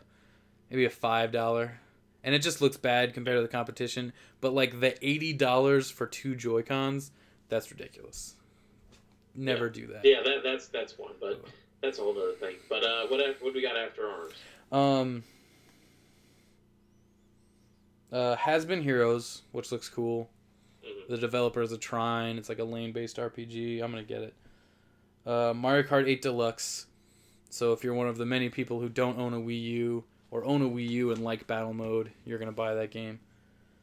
maybe a five dollar, and it just looks bad compared to the competition. But like the eighty dollars for two Joy Cons, that's ridiculous. Never do that. Yeah, that that's that's one, but that's a whole other thing. But uh, what what do we got after arms? Um. Uh, has been Heroes, which looks cool. Mhm. The is a Trine. It's like a lane based RPG. I'm gonna get it. Uh, Mario Kart 8 Deluxe. So if you're one of the many people who don't own a Wii U or own a Wii U and like battle mode, you're gonna buy that game.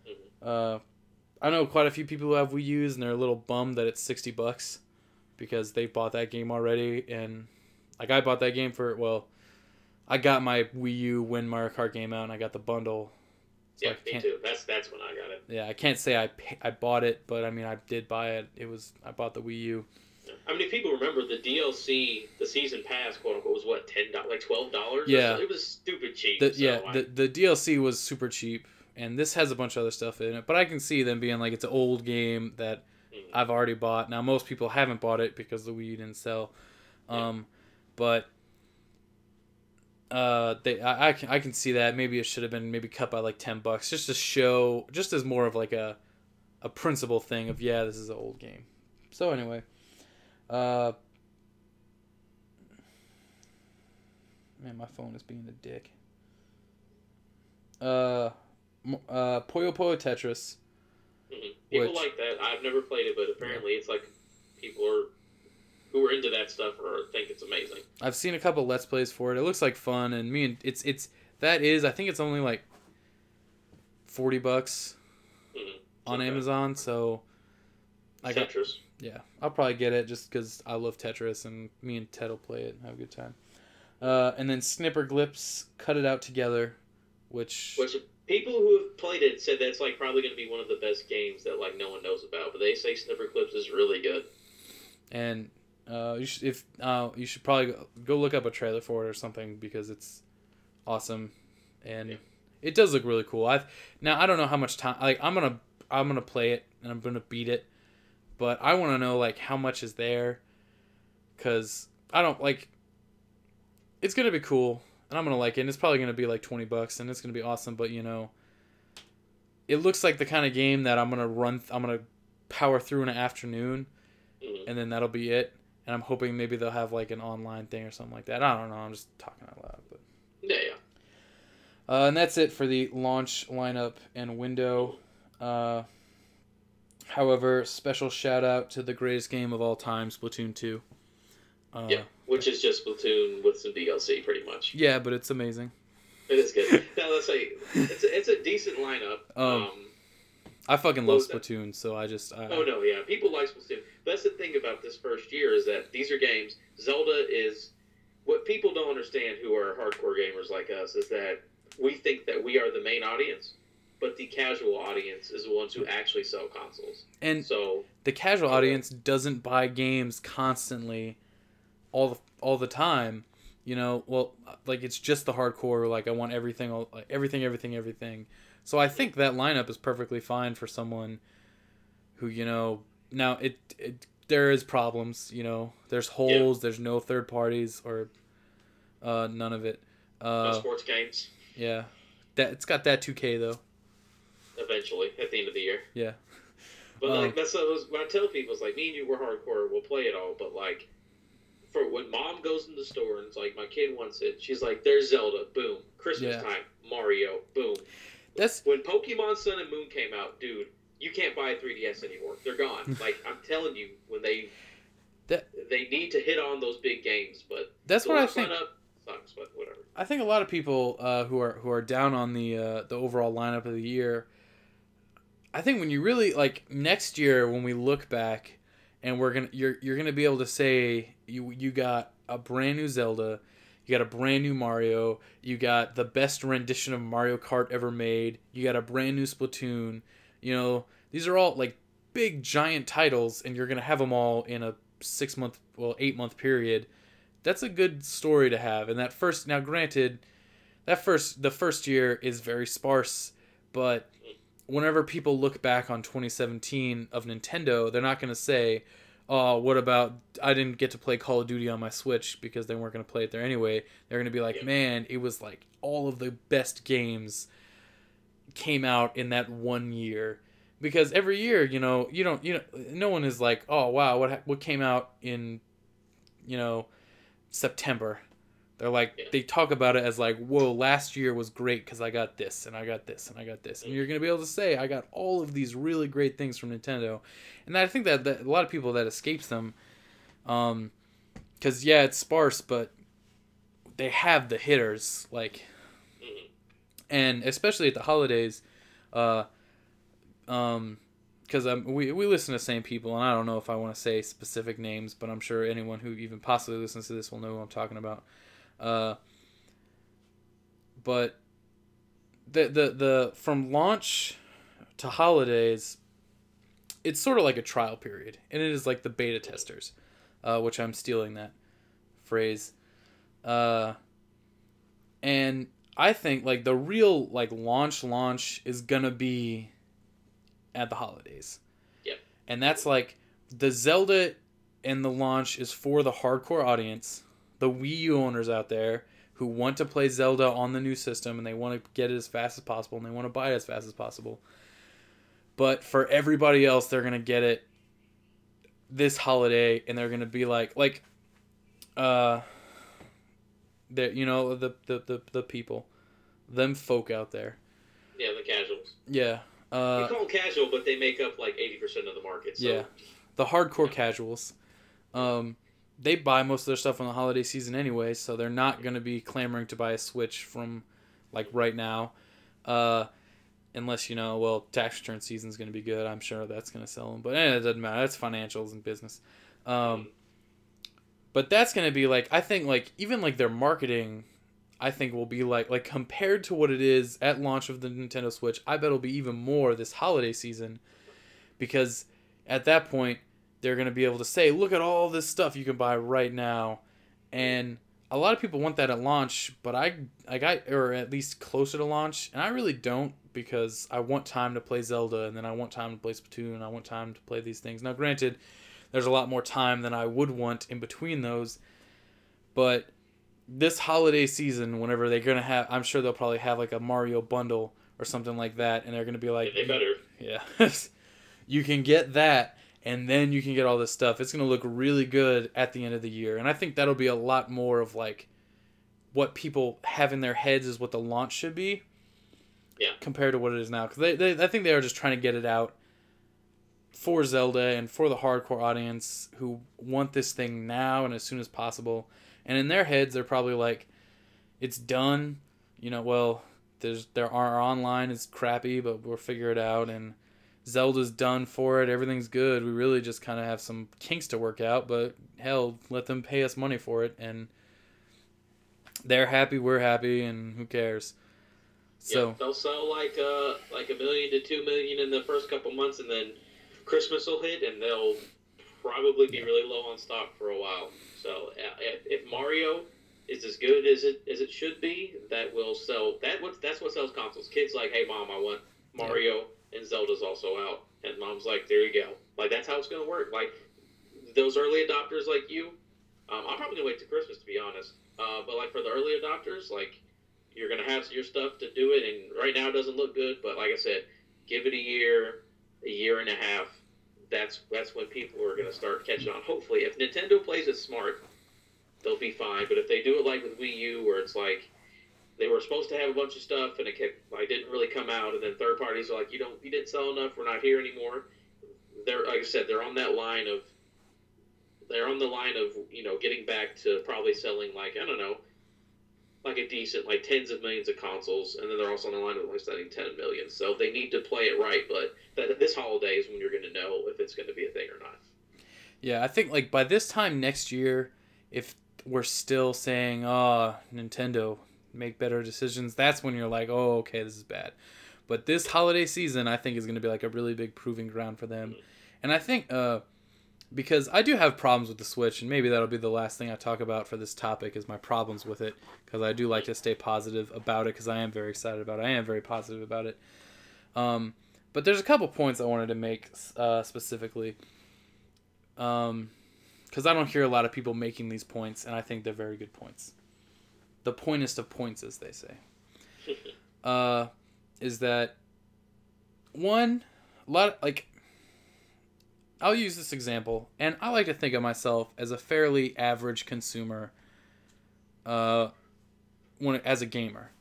Mhm. Uh, I know quite a few people who have Wii U's and they're a little bummed that it's sixty bucks because they bought that game already and like I bought that game for well, I got my Wii U when Mario Kart came out and I got the bundle. So yeah, I me too. That's that's when I got it. yeah, I can't say I I bought it, but I mean I did buy it. It was I bought the Wii U. I mean, if people remember the DLC, the season pass, quote unquote, was what ten dollars, like twelve dollars. Yeah. it was stupid cheap. The, so yeah, I- the the DLC was super cheap, and this has a bunch of other stuff in it. But I can see them being like, it's an old game that Mhm. I've already bought. Now most people haven't bought it because the Wii didn't sell, Yeah. um, but uh, they I, I can I can see that maybe it should have been maybe cut by like ten bucks just to show just as more of like a a principle thing of yeah this is an old game. So anyway, uh. Man, my phone is being a dick. Uh, uh, Puyo Puyo Tetris. Mhm. People Which- like that. I've never played it, but apparently it's like people are who are into that stuff or think it's amazing. I've seen a couple let's plays for it. It looks like fun, and me and it's it's that is I think it's only like forty bucks Mhm. on Okay. Amazon. So I got yeah, I'll probably get it just because I love Tetris, and me and Ted will play it and have a good time. Uh, and then Snipperclips cut it out together, which Which people who have played it said that's like probably going to be one of the best games that like no one knows about. But they say Snipperclips is really good. and uh, you should if uh, you should probably go, go look up a trailer for it or something because it's awesome and Yeah. it does look really cool. I now I don't know how much time like I'm gonna I'm gonna play it and I'm gonna beat it, but I want to know like how much is there, cause I don't like. It's gonna be cool and I'm gonna like it. and It's probably gonna be like twenty bucks and it's gonna be awesome. But you know, it looks like the kind of game that I'm gonna run. I'm gonna power through in an afternoon Mhm. and then that'll be it. And I'm hoping maybe they'll have like an online thing or something like that. I don't know. I'm just talking out loud, but Yeah, yeah. uh, and that's it for the launch lineup and window. Uh, however, special shout out to the greatest game of all time, Splatoon two. Uh, Yeah. Which is just Splatoon with some DLC, pretty much. yeah, but it's amazing. It is good. now let's say it's a, it's a decent lineup. Um, um I fucking love? Splatoon, so I just I, Oh no, yeah, people like Splatoon. That's the thing about this first year is that these are games. Zelda is what people don't understand who are hardcore gamers like us is that we think that we are the main audience, but the casual audience is the ones who actually sell consoles. and So the casual audience doesn't buy games constantly all the all the time you know well like it's just the hardcore like i want everything all everything everything everything so i think that lineup is perfectly fine for someone who you know now it, it there is problems you know there's holes there's no third parties or uh none of it no uh sports games yeah that it's got that 2k though eventually at the end of the year. yeah But Um, like that's what I was, I tell people it's like me and you were hardcore, we'll play it all, but like for when mom goes in the store and it's like my kid wants it, she's like, "There's Zelda, boom. Christmas Yeah. time, Mario, boom." That's When Pokemon Sun and Moon came out, dude, you can't buy a 3DS anymore. They're gone. like I'm telling you, when they That- they need to hit on those big games, but that's what i think lineup sucks, but whatever. I think a lot of people uh, who are who are down on the uh, the overall lineup of the year. I think when you really like next year when we look back, and we're gonna you're you're gonna be able to say you you got a brand new Zelda, you got a brand new Mario, you got the best rendition of Mario Kart ever made, you got a brand new Splatoon. You know these are all like big giant titles, and you're gonna have them all in a six month well eight month period that's a good story to have. And that first, now granted, that first, the first year is very sparse, but whenever people look back on 2017 of Nintendo, they're not to say, oh, what about, I didn't get to play Call of Duty on my Switch because they weren't going to play it there anyway. They're going to be like, Yeah. man, it was like all of the best games came out in that one year. Because every year, you know, you don't, you know, no one is like, oh wow, what ha- what came out in, you know, September. They're like Yeah. they talk about it as like, whoa, last year was great because I got this and I got this and I got this, and you're gonna be able to say I got all of these really great things from Nintendo, and I think that, that a lot of people that escapes them, um, because yeah, it's sparse, but they have the hitters like Mhm. and especially at the holidays uh um because um, we, we listen to the same people and i don't know if i want to say specific names but i'm sure anyone who even possibly listens to this will know who i'm talking about uh but the the the from launch to holidays it's sort of like a trial period and it is like the beta testers uh, which i'm stealing that phrase. Uh, and i think like the real like launch launch is gonna be at the holidays. Yep. and that's like the zelda and the launch is for the hardcore audience the wii u owners out there who want to play zelda on the new system and they want to get it as fast as possible and they want to buy it as fast as possible but for everybody else they're gonna get it this holiday and they're gonna be like like uh that you know the, the the the people them folk out there Yeah, the casuals. yeah uh call them casual, but they make up like eighty percent of the market. So Yeah. the hardcore casuals um they buy most of their stuff on the holiday season anyway so they're not going to be clamoring to buy a switch from like right now. Uh unless you know well tax return season's going to be good i'm sure that's going to sell them but eh, it doesn't matter that's financials and business. Um but that's going to be like i think like even like their marketing i think will be like like compared to what it is at launch of the nintendo switch i bet it'll be even more this holiday season. Because at that point they're going to be able to say look at all this stuff you can buy right now and a lot of people want that at launch but i i got or at least closer to launch and i really don't because i want time to play zelda and then i want time to play splatoon i want time to play these things now granted there's a lot more time than i would want in between those but this holiday season whenever they're going to have i'm sure they'll probably have like a mario bundle or something like that and they're going to be like they better. yeah. you can get that and then you can get all this stuff. It's going to look really good at the end of the year. And I think that'll be a lot more of like what people have in their heads is what the launch should be. Yeah. Compared to what it is now. Because they, they, I think they are just trying to get it out for Zelda and for the hardcore audience who want this thing now and as soon as possible. And in their heads, they're probably like, it's done. You know, well, there's there our online is crappy, but we'll figure it out. And Zelda's done for it. Everything's good. We really just kind of have some kinks to work out, but hell, let them pay us money for it, and they're happy, we're happy, and who cares? So yeah, they'll sell like uh like a million to two million in the first couple months, and then Christmas will hit, and they'll probably be really low on stock for a while. So if, if Mario is as good as it as it should be, that will sell. That what that's what sells consoles. Kids like, hey mom, I want Mario, and Zelda's also out, and mom's like, there you go. Like that's how it's gonna work. Like those early adopters like you, um, I'm probably gonna wait till Christmas to be honest. Uh, but like for the early adopters, like you're gonna have your stuff to do it, and right now it doesn't look good. But like I said, give it a year, a year and a half. That's that's when people are gonna start catching on. Hopefully, if Nintendo plays it smart, they'll be fine. But if they do it like with Wii U, where it's like they were supposed to have a bunch of stuff and it kept like didn't really come out, and then third parties are like, you don't, you didn't sell enough, we're not here anymore. They're like I said, they're on that line of they're on the line of you know getting back to probably selling like I don't know like a decent like tens of millions of consoles, and then they're also on the line of like selling ten million. So they need to play it right. But this holiday is when you're going to know if it's going to be a thing or not. Yeah, I think like by this time next year, if we're still saying, "Oh, Nintendo make better decisions," that's when you're like, "Oh, okay, this is bad." But this holiday season, I think is going to be like a really big proving ground for them, and I think uh, because I do have problems with the Switch, and maybe that'll be the last thing I talk about for this topic is my problems with it, because I do like to stay positive about it, because I am very excited about it. I am very positive about it. Um, but there's a couple points I wanted to make uh, specifically. Um, because I don't hear a lot of people making these points, and I think they're very good points. The pointest of points, as they say, uh, is that one, a lot like I'll use this example, and I like to think of myself as a fairly average consumer. Uh, when as a gamer,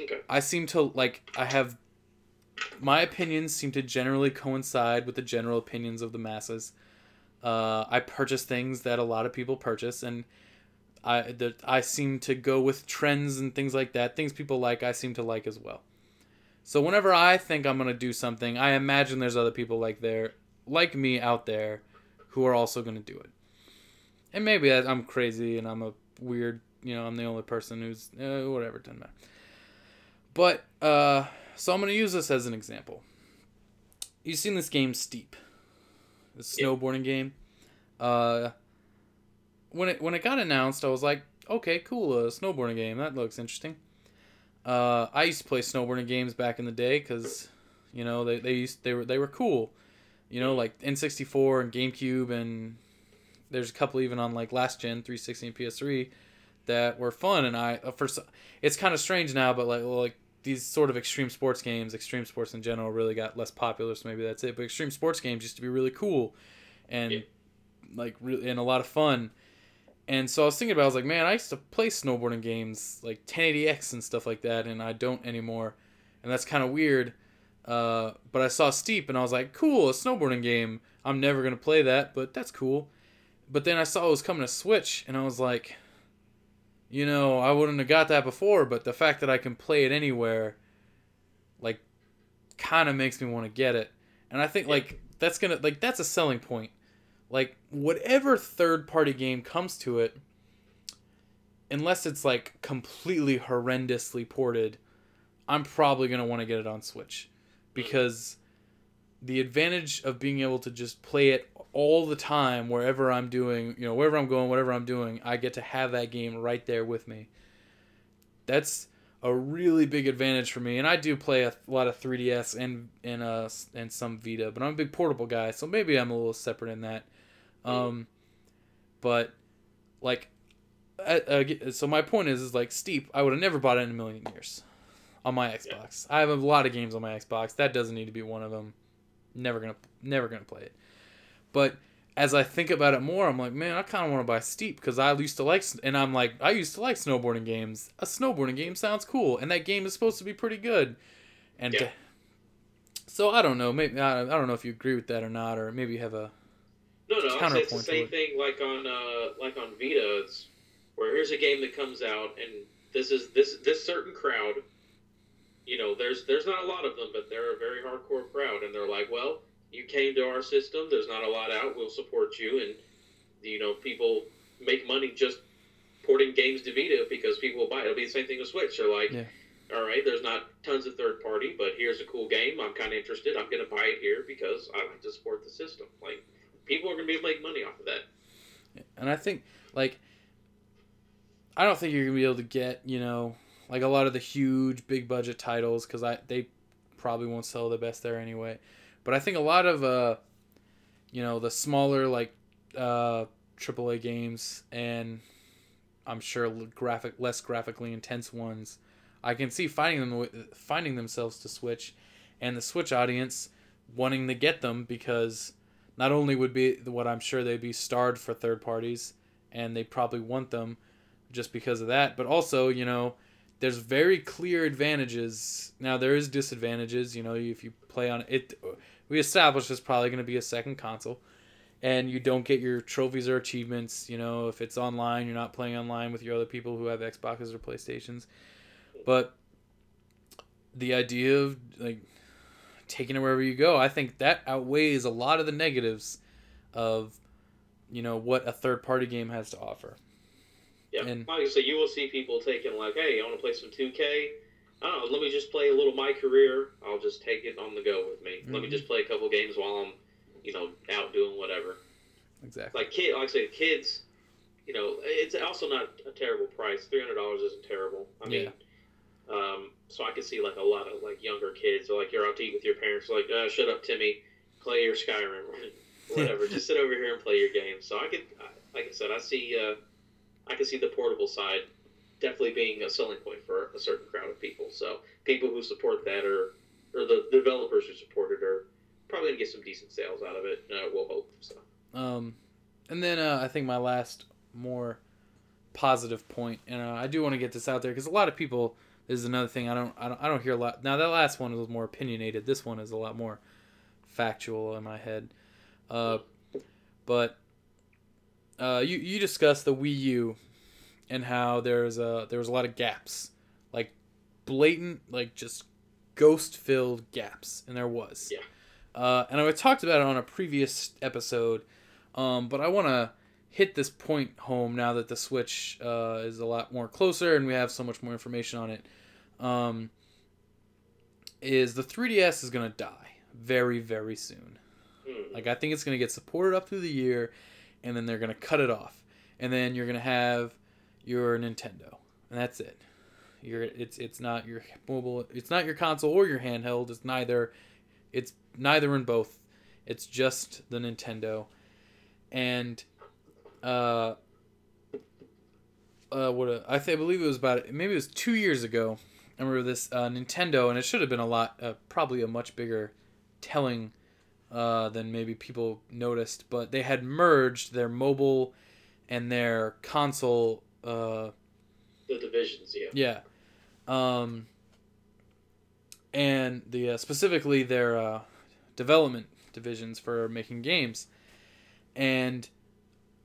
Okay. I seem to like I have my opinions seem to generally coincide with the general opinions of the masses. Uh, I purchase things that a lot of people purchase, and I that I seem to go with trends and things like that. Things people like, I seem to like as well. So whenever I think I'm gonna do something, I imagine there's other people like there, like me out there, who are also gonna do it. And maybe I'm crazy and I'm a weird, you know, I'm the only person who's uh, whatever, doesn't matter. But uh, so I'm gonna use this as an example. You've seen this game Steep, the snowboarding game. Uh, when it when it got announced, I was like, okay, cool, a snowboarding game. That looks interesting. Uh, I used to play snowboarding games back in the day because, you know, they, they used they were they were cool. You know, like N64 and GameCube, and there's a couple even on like last gen 360 and PS3 that were fun. And I uh, for it's kind of strange now, but like like these sort of extreme sports games, extreme sports in general, really got less popular. So maybe that's it. But extreme sports games used to be really cool, and yeah. like really and a lot of fun. And so I was thinking about, it, I was like, man, I used to play snowboarding games like 1080x and stuff like that, and I don't anymore, and that's kind of weird. Uh, but I saw Steep, and I was like, cool, a snowboarding game. I'm never gonna play that, but that's cool. But then I saw it was coming to Switch, and I was like, you know, I wouldn't have got that before, but the fact that I can play it anywhere, like, kind of makes me want to get it. And I think like that's gonna like that's a selling point like whatever third party game comes to it unless it's like completely horrendously ported i'm probably going to want to get it on switch. Because the advantage of being able to just play it all the time wherever i'm doing you know wherever i'm going whatever i'm doing i get to have that game right there with me. That's a really big advantage for me and i do play a lot of 3ds and and uh and some vita but i'm a big portable guy so maybe i'm a little separate in that um, but like, uh, so my point is, is like Steep. I would have never bought it in a million years on my Xbox. Yeah. I have a lot of games on my Xbox. That doesn't need to be one of them. Never gonna, never gonna play it. But as I think about it more, I'm like, man, I kind of want to buy Steep because I used to like, and I'm like, I used to like snowboarding games. A snowboarding game sounds cool, and that game is supposed to be pretty good. And yeah. to, so I don't know, maybe I, I don't know if you agree with that or not, or maybe you have a no, no, it's, it's the same thing like on uh, like on Vita. It's where here's a game that comes out, and this is this this certain crowd. You know, there's there's not a lot of them, but they're a very hardcore crowd, and they're like, well, you came to our system. There's not a lot out. We'll support you, and you know, people make money just porting games to Vita because people will buy it. It'll be the same thing with Switch. They're like, yeah. all right, there's not tons of third party, but here's a cool game. I'm kind of interested. I'm going to buy it here because I like to support the system. Like people are going to be able to make money off of that. And I think like I don't think you're going to be able to get, you know, like a lot of the huge big budget titles cuz I they probably won't sell the best there anyway. But I think a lot of uh you know, the smaller like uh AAA games and I'm sure graphic less graphically intense ones I can see finding them finding themselves to Switch and the Switch audience wanting to get them because not only would be what I'm sure they'd be starred for third parties, and they probably want them just because of that, but also, you know, there's very clear advantages. Now there is disadvantages, you know, if you play on it we established it's probably going to be a second console and you don't get your trophies or achievements, you know, if it's online, you're not playing online with your other people who have Xboxes or PlayStations. But the idea of like taking it wherever you go. I think that outweighs a lot of the negatives of you know what a third party game has to offer. Yeah, and, obviously you will see people taking like, hey, I want to play some 2K. I don't know, let me just play a little my career. I'll just take it on the go with me. Mm-hmm. Let me mm-hmm. just play a couple games while I'm, you know, out doing whatever. Exactly. Like kid, like I say, kids, you know, it's also not a terrible price. Three hundred dollars isn't terrible. I mean, yeah. Um, so I could see like a lot of like younger kids, or like you're out to eat with your parents, like, uh, shut up, Timmy, play your Skyrim, whatever. Just sit over here and play your game. So I could, like I said, I see, uh, I can see the portable side definitely being a selling point for a certain crowd of people. So people who support that, or or the developers who support it, are probably gonna get some decent sales out of it. Uh, we'll hope so. Um, and then uh, I think my last more positive point, and uh, I do want to get this out there because a lot of people this is another thing I don't, I don't I don't hear a lot. Now that last one was more opinionated. This one is a lot more factual in my head. Uh, but uh, you you discussed the Wii U and how there's a there was a lot of gaps, like blatant, like just ghost filled gaps, and there was. Yeah. Uh, and I talked about it on a previous episode, um, but I want to hit this point home now that the Switch uh, is a lot more closer and we have so much more information on it. Um, is the 3DS is gonna die very very soon. Hmm. Like I think it's gonna get supported up through the year, and then they're gonna cut it off, and then you're gonna have your Nintendo, and that's it. You're it's it's not your mobile, it's not your console or your handheld. It's neither. It's neither in both. It's just the Nintendo, and uh, uh, what a, I think I believe it was about maybe it was two years ago. I remember this uh, Nintendo, and it should have been a lot, uh, probably a much bigger telling uh, than maybe people noticed. But they had merged their mobile and their console. Uh, The divisions, yeah. yeah, um, and the uh, specifically their uh, development divisions for making games, and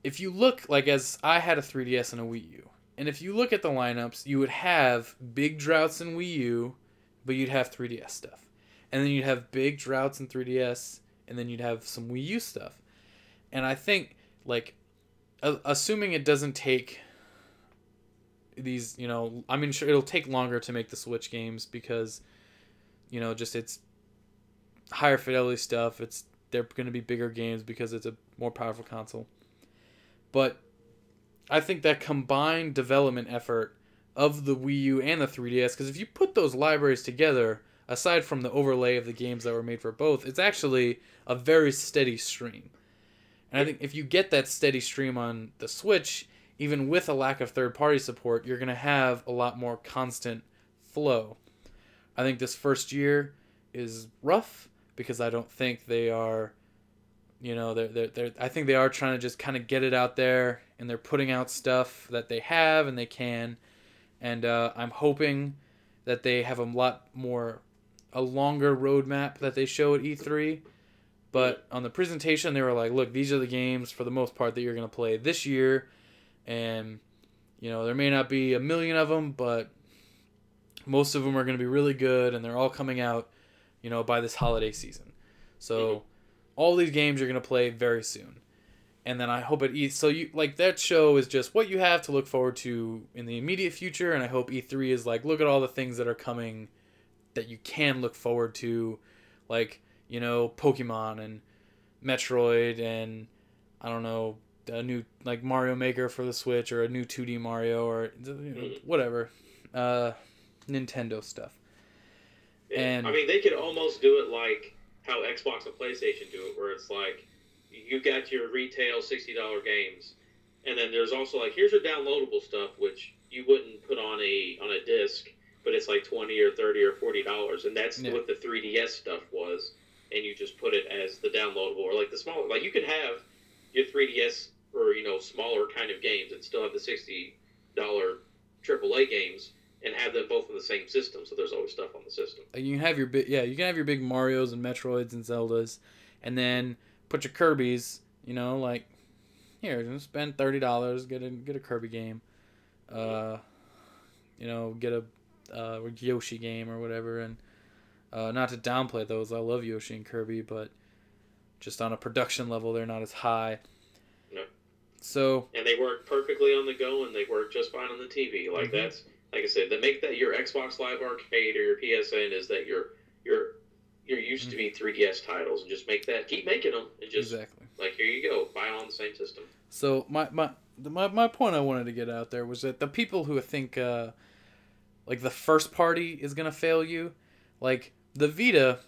if you look like as I had a 3DS and a Wii U, and if you look at the lineups, you would have big droughts in Wii U, but you'd have 3DS stuff, and then you'd have big droughts in 3DS, and then you'd have some Wii U stuff, and I think like, a- assuming it doesn't take these, you know, I mean, sure, it'll take longer to make the Switch games because, you know, just it's higher fidelity stuff. It's they're going to be bigger games because it's a more powerful console. But I think that combined development effort of the Wii U and the 3DS, because if you put those libraries together, aside from the overlay of the games that were made for both, it's actually a very steady stream. And I think if you get that steady stream on the Switch, even with a lack of third party support, you're going to have a lot more constant flow. I think this first year is rough because I don't think they are, you know, they're, they're, they're I think they are trying to just kind of get it out there and they're putting out stuff that they have and they can. And uh, I'm hoping that they have a lot more, a longer roadmap that they show at E3. But on the presentation, they were like, look, these are the games for the most part that you're going to play this year and you know there may not be a million of them but most of them are going to be really good and they're all coming out you know by this holiday season so Mhm. All these games you're going to play very soon and then i hope it e so you like that show is just what you have to look forward to in the immediate future and i hope e3 is like look at all the things that are coming that you can look forward to like you know pokemon and metroid and i don't know a new like Mario Maker for the Switch or a new 2D Mario or you know, Mhm. whatever, uh, Nintendo stuff. Yeah. And- I mean, they could almost do it like how Xbox and PlayStation do it, where it's like you got your retail sixty dollar games, and then there's also like here's your downloadable stuff, which you wouldn't put on a on a disc, but it's like twenty or thirty or forty dollars, and that's Yeah. what the 3DS stuff was, and you just put it as the downloadable or like the smaller, like you could have your 3DS or you know smaller kind of games and still have the sixty dollar AAA games and have them both in the same system, so there's always stuff on the system. You can have your big yeah, you can have your big Mario's and Metroids and Zeldas, and then put your Kirby's. You know, like here, just spend thirty dollars, get a get a Kirby game. Uh, you know, get a uh, Yoshi game or whatever, and uh, not to downplay those. I love Yoshi and Kirby, but just on a production level, they're not as high. No. So and they work perfectly on the go and they work just fine on the TV. Like Mhm. that's like I said, that make that your Xbox Live Arcade or your PSN is that you're you're you're used to be 3DS titles and just make that keep making them and just exactly. like here you go buy on the same system. So my my the- my my point I wanted to get out there was that the people who think uh, like the first party is gonna fail you, like the Vita,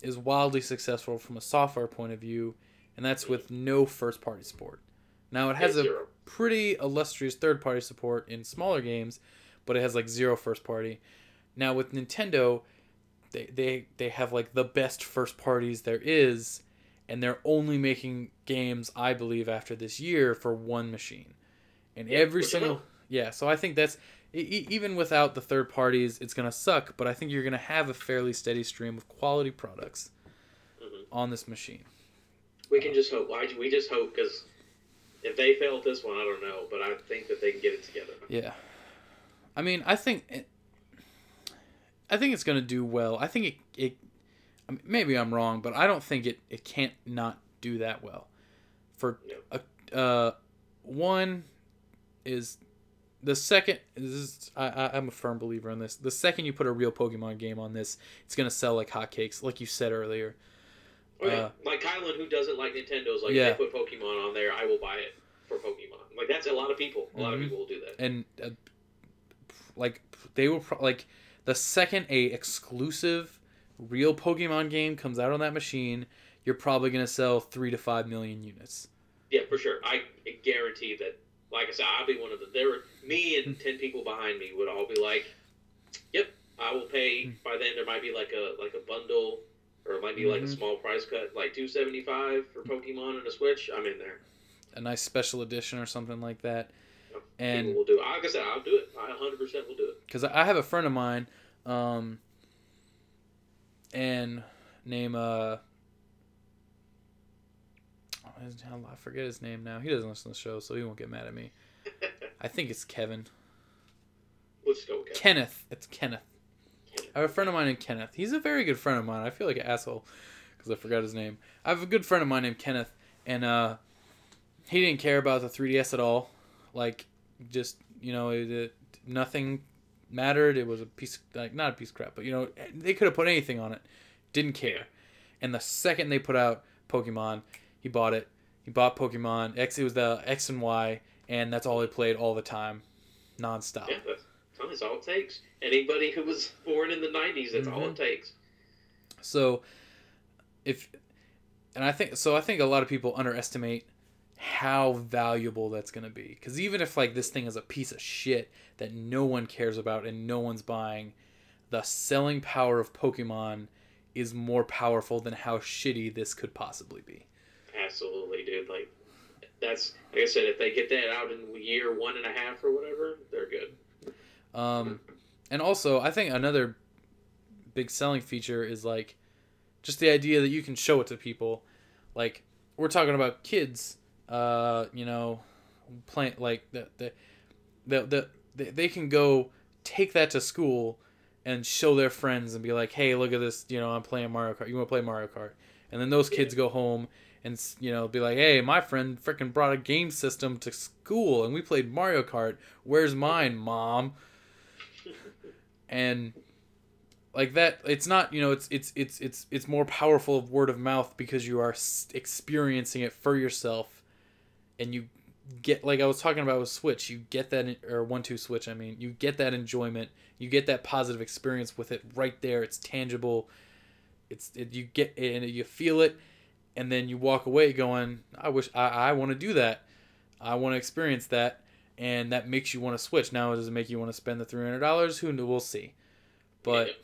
is wildly successful from a software point of view, and that's with no first party support. Now it has a pretty illustrious third party support in smaller games, but it has like zero first party. Now with Nintendo, they they they have like the best first parties there is, and they're only making games I believe after this year for one machine, and Yeah, every single yeah. So I think that's e- even without the third parties, it's gonna suck. But I think you're gonna have a fairly steady stream of quality products Mhm. on this machine. We can just hope. Why we just hope because if they failed this one, I don't know, but I think that they can get it together. Yeah. I mean, I think it, I think it's gonna do well. I think it it I mean, maybe I'm wrong, but I don't think it it can't not do that well. For a uh, one is the second is I, I I'm a firm believer in this. The second you put a real Pokemon game on this, it's gonna sell like hotcakes, like you said earlier. Yeah. Uh, like Kylan, who doesn't like Nintendo's, like Yeah. if they put Pokemon on there, I will buy it for Pokemon. Like that's a lot of people. A lot of Mhm. people will do that. and uh, like they will pro- like the second a exclusive real Pokemon game comes out on that machine, you're probably gonna sell three to five million units. Yeah, for sure. I guarantee that. Like I said, I'll be one of the. There were me Hmm. and ten people behind me would all be like, "Yep, I will pay." Hmm. By then, there might be like a like a bundle, or it might be like a Mhm. small price cut, like two seventy five for Pokemon and a Switch. I'm in there. A nice special edition or something like that. People And will do. it. Like I said, I'll do it. I 100 percent will do it. because I have a friend of mine, um, and name uh, oh, I forget his name now. He doesn't listen to the show, so he won't get mad at me. I think it's Kevin. Let's go Kevin. Kenneth. It's Kenneth. I have a friend of mine named Kenneth. He's a very good friend of mine. I feel like an asshole because I forgot his name. I have a good friend of mine named Kenneth, and uh, he didn't care about the 3DS at all. Like, just you know, it, it, nothing mattered. It was a piece, like not a piece of crap, but you know, they could have put anything on it. Didn't care. And the second they put out Pokemon, he bought it. He bought Pokemon X. It was the X and Y, and that's all he played all the time, nonstop. Yeah, that's, that's all it takes. Anybody who was born in the 90s, that's all Mhm. it takes. So, if, and I think so, I think a lot of people underestimate how valuable that's gonna be. Because even if like this thing is a piece of shit that no one cares about and no one's buying, the selling power of Pokemon is more powerful than how shitty this could possibly be. Absolutely, dude. Like, that's, like I said, if they get that out in year one and a half or whatever, they're good. Um, and also, I think another big selling feature is like just the idea that you can show it to people. Like we're talking about kids, uh, you know, playing like the the the, the they can go take that to school and show their friends and be like, "Hey, look at this! You know, I'm playing Mario Kart. You want to play Mario Kart?" And then those kids go home and you know be like, "Hey, my friend freaking brought a game system to school and we played Mario Kart. Where's mine, mom?" and like that it's not you know it's it's it's it's it's more powerful of word of mouth because you are experiencing it for yourself and you get like i was talking about with switch you get that or one two switch i mean you get that enjoyment you get that positive experience with it right there it's tangible it's it, you get it and you feel it and then you walk away going i wish i, I want to do that. I want to experience that and that makes you want to switch. Now does it make you want to spend the $300 who knew we'll see. But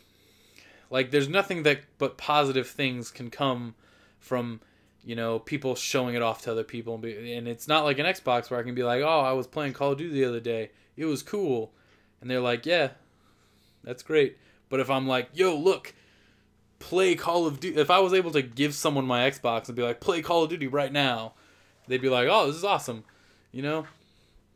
like there's nothing that but positive things can come from you know people showing it off to other people and, be, and it's not like an xbox where i can be like oh i was playing call of duty the other day it was cool and they're like yeah that's great but if i'm like yo look play call of duty if i was able to give someone my xbox and be like play call of duty right now they'd be like oh this is awesome you know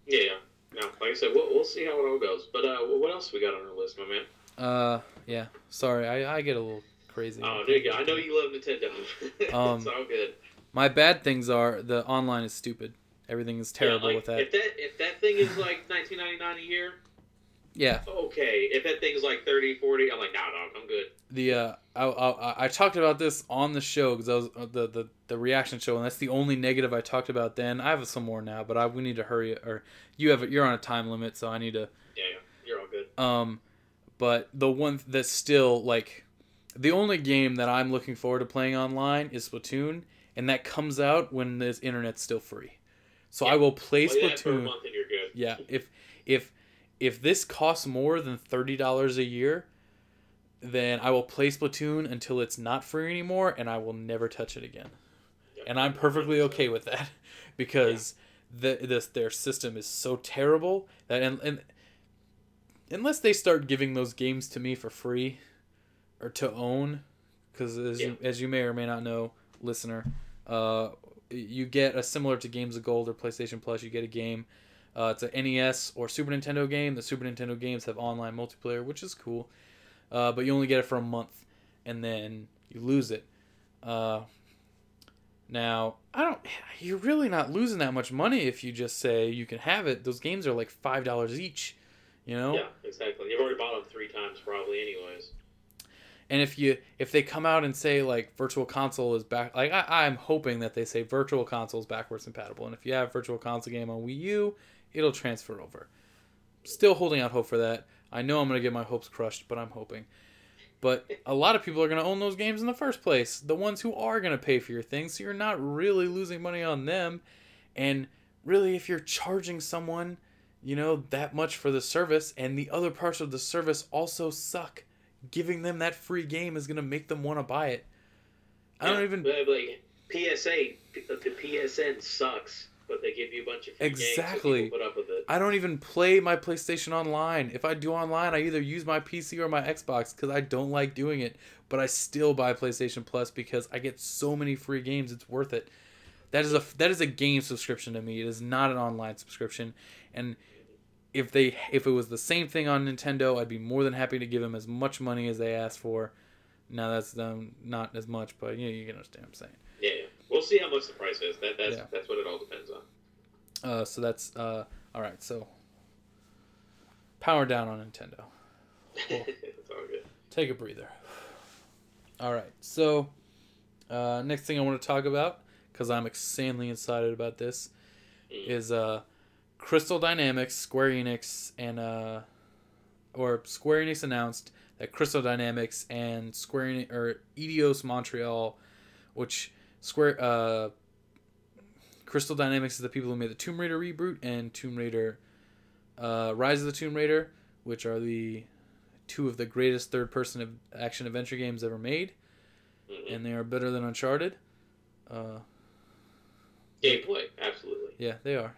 Yeah, yeah. No, like I said, we'll, we'll see how it all goes. But uh, what else we got on our list, my man? uh yeah sorry i, I get a little crazy Oh, there you go. I know you love Nintendo. Um, it's all good. my bad things are the online is stupid everything is terrible yeah, like, with that If that if that thing is like 19.99 a year, yeah okay. If that thing's like 30, 40, I'm like, nah, dog, I'm good. the uh I, I, I talked about this on the show because I was uh, the, the the reaction show and that's the only negative I talked about then I have some more now but I we need to hurry or you have you're on a time limit so I need to Yeah, yeah. You're all good. um but the one that's still like the only game that I'm looking forward to playing online is Splatoon and that comes out when this internet's still free so I will play Play that for a Splatoon month and you're good. yeah if if if this costs more than thirty dollars a year, then I will play Splatoon until it's not free anymore, and I will never touch it again. Yep. And I'm perfectly okay with that because the this their system is so terrible that and, and unless they start giving those games to me for free or to own, because as you, as you may or may not know, listener, uh, you get a similar to Games of Gold or PlayStation Plus. You get a game. Uh, it's an NES or Super Nintendo game. The Super Nintendo games have online multiplayer, which is cool. Uh, but you only get it for a month, and then you lose it. Uh, now, I don't. You're really not losing that much money if you just say you can have it. Those games are like five dollars each. You know. Yeah, exactly. You've already bought them three times, probably, anyways. And if you if they come out and say like Virtual Console is back, like I, I'm hoping that they say Virtual Console is backwards compatible, and if you have Virtual Console game on Wii U, it'll transfer over. Still holding out hope for that. I know I'm gonna get my hopes crushed, but I'm hoping. But a lot of people are gonna own those games in the first place. The ones who are gonna pay for your things, so you're not really losing money on them. And really, if you're charging someone, you know, that much for the service, and the other parts of the service also suck, giving them that free game is gonna make them want to buy it. I don't even like PSA. The PSN sucks, but they give you a bunch of free games, so Exactly. people put up with it. I don't even play my PlayStation online. If I do online, I either use my PC or my Xbox because I don't like doing it. But I still buy PlayStation Plus because I get so many free games. It's worth it. That is a that is a game subscription to me. It is not an online subscription. And if they if it was the same thing on Nintendo, I'd be more than happy to give them as much money as they asked for. Now that's um, not as much, but you know, you can understand what I'm saying. Yeah, yeah. we'll see how much the price is. That that's Yeah. that's what it all depends on. Uh, so that's uh, all right. So power down on Nintendo. Cool. it's all good. Take a breather. All right. So uh, next thing I want to talk about, because I'm insanely excited about this, Mm. is uh, Crystal Dynamics, Square Enix, and uh, or Square Enix announced that Crystal Dynamics and Square Enix, or Eidos Montreal, which Square uh, Crystal Dynamics is the people who made the Tomb Raider reboot and Tomb Raider uh, Rise of the Tomb Raider, which are the two of the greatest third-person action adventure games ever made, Mhm. and they are better than Uncharted. Uh, Gameplay, absolutely. yeah, they are.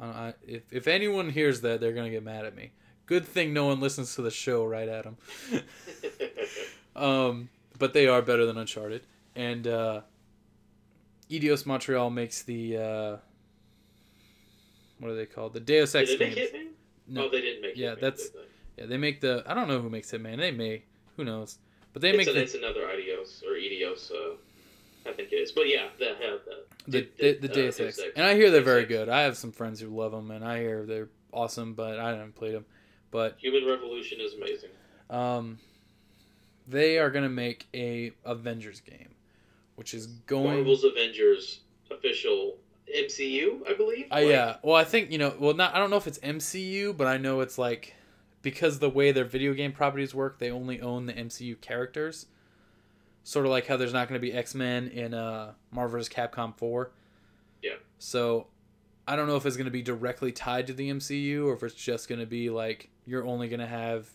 Uh, I, if if anyone hears that, they're gonna get mad at me. Good thing no one listens to the show, right, Adam? um, but they are better than Uncharted, and uh, Eidos Montreal makes the uh, what are they called? The Deus Ex Did they make games. Hitman? No. Oh, they didn't make it. Yeah, Hitman, that's-? Yeah, they make the. I don't know who makes Hitman. They may. Who knows? But they it's, make a- the it's another Idios or Idios. Uh, I think it is. But yeah, the uh, the, the, the, the uh, Deus Ex. And I hear they're very good. I have some friends who love them, and I hear they're awesome, but I haven't played them. But Human Revolution is amazing. um, they are gonna make a Avengers game, which is going. Marvel's Avengers official MCU, I believe. Uh, yeah. Well, I think you know. Well, not. I don't know if it's MCU, but I know it's like because the way their video game properties work, they only own the MCU characters. Sort of like how there's not going to be X Men in uh, Marvel vs. Capcom Four. Yeah. So, I don't know if it's going to be directly tied to the MCU or if it's just going to be like you're only going to have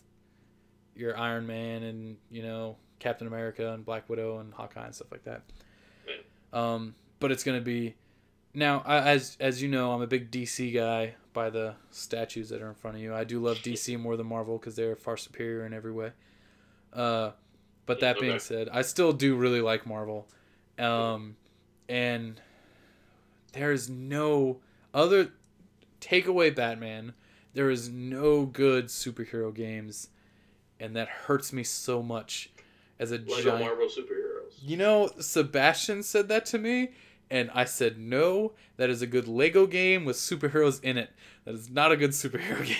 your Iron Man and you know Captain America and Black Widow and Hawkeye and stuff like that. Um, but it's going to be now, I, as as you know, I'm a big DC guy by the statues that are in front of you. I do love DC more than Marvel because they're far superior in every way. Uh, but that being said, I still do really like Marvel, um, and there's no other take away Batman. There is no good superhero games, and that hurts me so much as a Lego giant. Marvel superheroes. You know, Sebastian said that to me, and I said, no, that is a good Lego game with superheroes in it. That is not a good superhero game.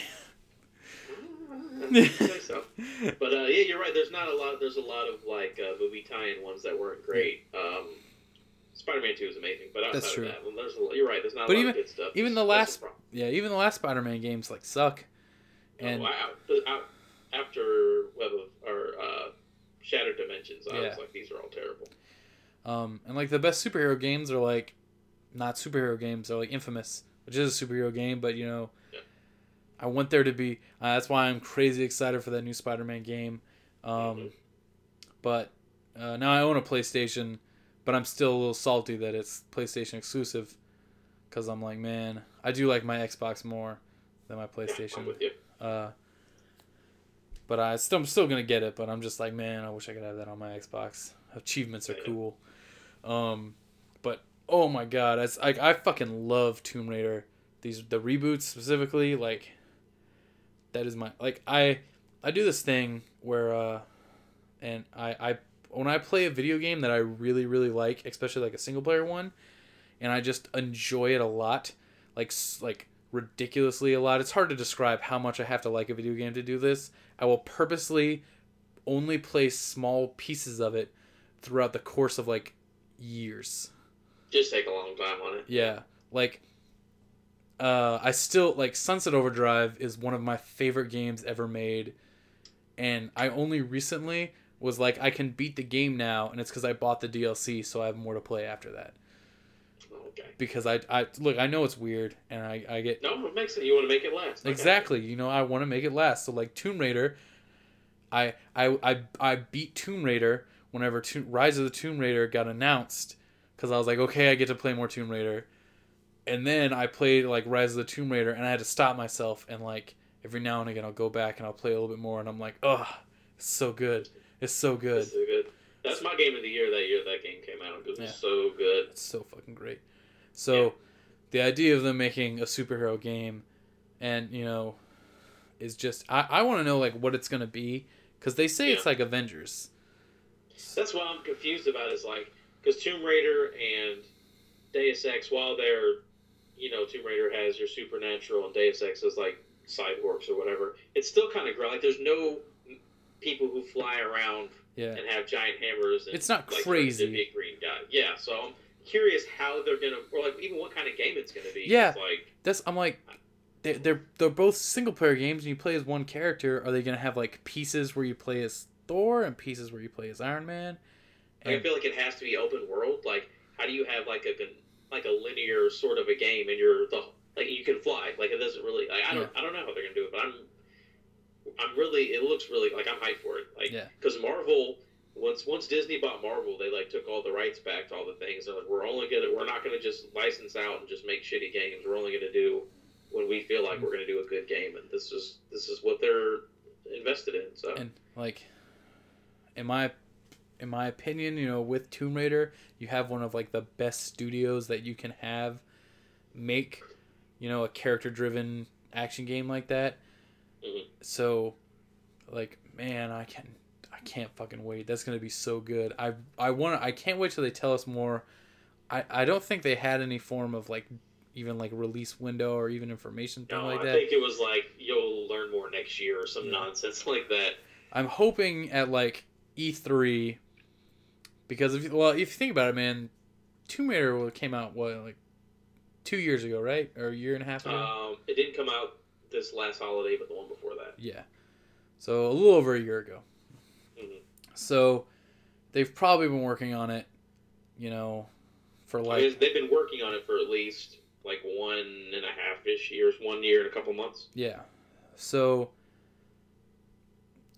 So. But uh, yeah, you're right. There's not a lot. There's a lot of like uh, movie tie-in ones that weren't great. Um, Spider-Man Two is amazing, but outside That's true. of that, well, there's a, you're right. There's not But a lot even- of good stuff. even the last- yeah, even the last Spider-Man games like suck. And oh, wow. After Web of or uh, Shattered Dimensions, I Yeah. was like, these are all terrible. um and like the best superhero games are like not superhero games, they're like Infamous, which is a superhero game, but you know. I want there to be uh, that's why I'm crazy excited for that new Spider-Man game. Um Mhm. but uh, now I own a PlayStation, but I'm still a little salty that it's PlayStation exclusive cuz I'm like, man, I do like my Xbox more than my PlayStation. You. Uh, but I still, I'm still gonna get it. But I'm just like, man, I wish I could have that on my Xbox. Achievements are Yeah. cool. Um, but oh my god, it's like I fucking love Tomb Raider. These the reboots specifically, like that is my like I I do this thing where uh and I I when I play a video game that I really really like, especially like a single player one, and I just enjoy it a lot, like like ridiculously a lot. It's hard to describe how much I have to like a video game to do this. I will purposely only play small pieces of it throughout the course of like years. Just take a long time on it. Yeah, like uh, I still like Sunset Overdrive is one of my favorite games ever made, and I only recently was like I can beat the game now, and it's because I bought the DLC, so I have more to play after that. Okay. Because I, I look, I know it's weird, and I, I get No, it makes it. You want to make it last. Okay. exactly, you know, I want to make it last. So like Tomb Raider, I, I, I, I beat Tomb Raider whenever Tomb, Rise of the Tomb Raider got announced, because I was like, okay, I get to play more Tomb Raider, and then I played like Rise of the Tomb Raider, and I had to stop myself and like every now and again I'll go back and I'll play a little bit more, and I'm like, oh, it's so good, it's so good, That's so good. That's my game of the year that year that game came out because Yeah. it's so good. it's so fucking great. So, Yeah. the idea of them making a superhero game, and you know, is just I, I want to know like what it's gonna be because they say it's like Avengers. That's what I'm confused about. Is like because Tomb Raider and Deus Ex, while they're you know Tomb Raider has your supernatural and Deus Ex is like cyborgs or whatever. It's still kind of grown. Like there's no people who fly around Yeah, and have giant hammers. And, It's not like, crazy. The big green guy. Yeah. So I'm curious how they're gonna, or like even what kind of game it's gonna be. Yeah. It's like that's I'm like. They're, they're they're both single player games and you play as one character. Are they gonna have like pieces where you play as Thor and pieces where you play as Iron Man? I feel like it has to be open world. Like, how do you have like a like a linear sort of a game and you're the like you can fly? Like, it doesn't really. Like, I don't. I don't know how they're gonna do it, but I'm. I'm really. It looks really like I'm hyped for it. Like, Yeah. because Marvel. Once once Disney bought Marvel, they like took all the rights back to all the things. And like, we're only gonna we're not gonna just license out and just make shitty games. We're only gonna do when we feel like we're gonna do a good game, and this is this is what they're invested in. So and like in my in my opinion you know with tomb raider you have one of like the best studios that you can have make you know a character driven action game like that Mhm. so like man i can't, i can't fucking wait that's gonna be so good i i want i can't wait till they tell us more i i don't think they had any form of like even like release window or even information thing no, like I that I think it was like you'll learn more next year or some Yeah. nonsense like that. I'm hoping at like E3 because if well, if you think about it, man, Tomb Raider came out what like two years ago, right, or a year and a half ago. Um, it didn't come out this last holiday, but the one before that. yeah, so a little over a year ago. Mhm. So they've probably been working on it, you know, for I like mean, they've been working on it for at least like one and a half ish years, one year and a couple months. Yeah. So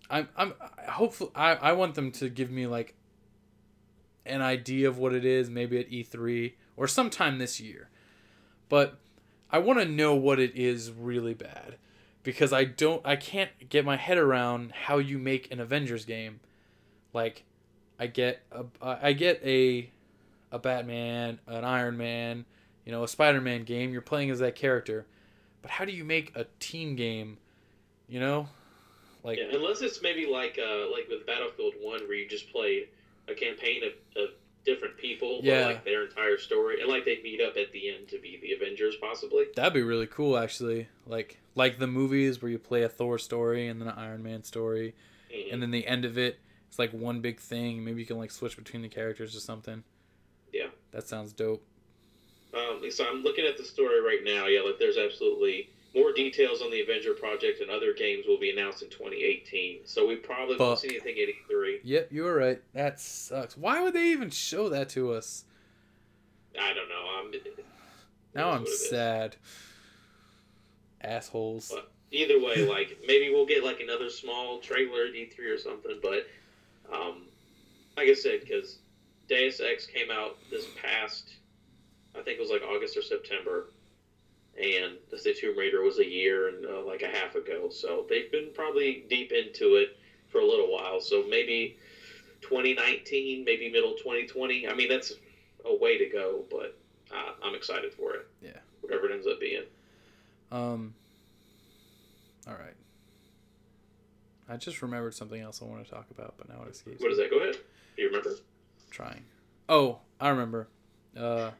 I'm I'm I hopefully I, I want them to give me like an idea of what it is, maybe at E3 or sometime this year. But I want to know what it is really bad because I don't I can't get my head around how you make an Avengers game. Like I get a I get a a Batman, an Iron Man, you know, a Spider-Man game, you're playing as that character. But how do you make a team game, you know? Like yeah, unless it's maybe like uh, like with Battlefield One, where you just played a campaign of, of different people, Yeah. like their entire story, and like they meet up at the end to be the Avengers, possibly. That'd be really cool, actually. Like like the movies where you play a Thor story and then an Iron Man story, Mhm. and then the end of it, it's like one big thing. Maybe you can like switch between the characters or something. Yeah. that sounds dope. Um, so I'm looking at the story right now. Yeah, like there's absolutely more details on the Avenger project and other games will be announced in 2018. So we probably won't see anything at E E3. Yep, you were right. That sucks. Why would they even show that to us? I don't know. I'm, Now I'm what it is. sad. Assholes. But either way, like maybe we'll get like another small trailer at E3 or something. But um, like I said, because Deus Ex came out this past, I think it was like August or September, and the Tomb Raider was a year and uh, like a half ago. So they've been probably deep into it for a little while. So maybe 2019, maybe middle 2020. I mean, that's a way to go, but uh, I'm excited for it. Yeah. Whatever it ends up being. Um. All right. I just remembered something else I want to talk about, but now it escapes. What is that? Go ahead. Do you remember? Trying. Oh, I remember. Uh,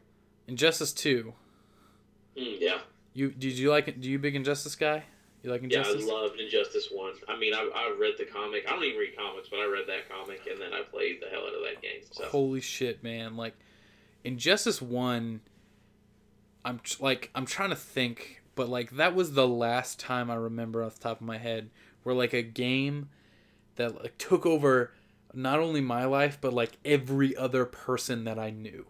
Injustice Two. Mm, yeah. You did you like? Do you big Injustice guy? You like Yeah, Injustice? I loved Injustice One. I mean, I, I read the comic. I don't even read comics, but I read that comic and then I played the hell out of that game. So Holy shit, man! Like Injustice One. I'm like I'm trying to think, but like that was the last time I remember off the top of my head where like a game that like took over not only my life but like every other person that I knew.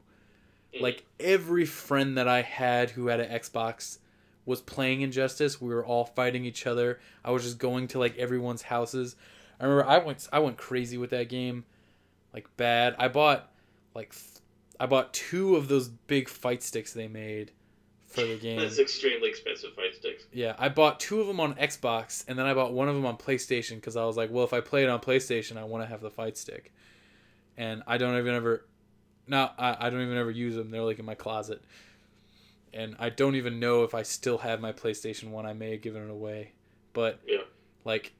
Like every friend that I had who had an Xbox was playing Injustice. We were all fighting each other. I was just going to like everyone's houses. I remember I went I went crazy with that game, like bad. I bought like th- I bought two of those big fight sticks they made for the game. that's extremely expensive fight sticks. Yeah, I bought two of them on Xbox, and then I bought one of them on PlayStation because I was like, well, if I play it on PlayStation, I want to have the fight stick, and I don't even ever, no, I, I don't even ever use them. They're like in my closet, and I don't even know if I still have my PlayStation One. I may have given it away, but Yeah. like,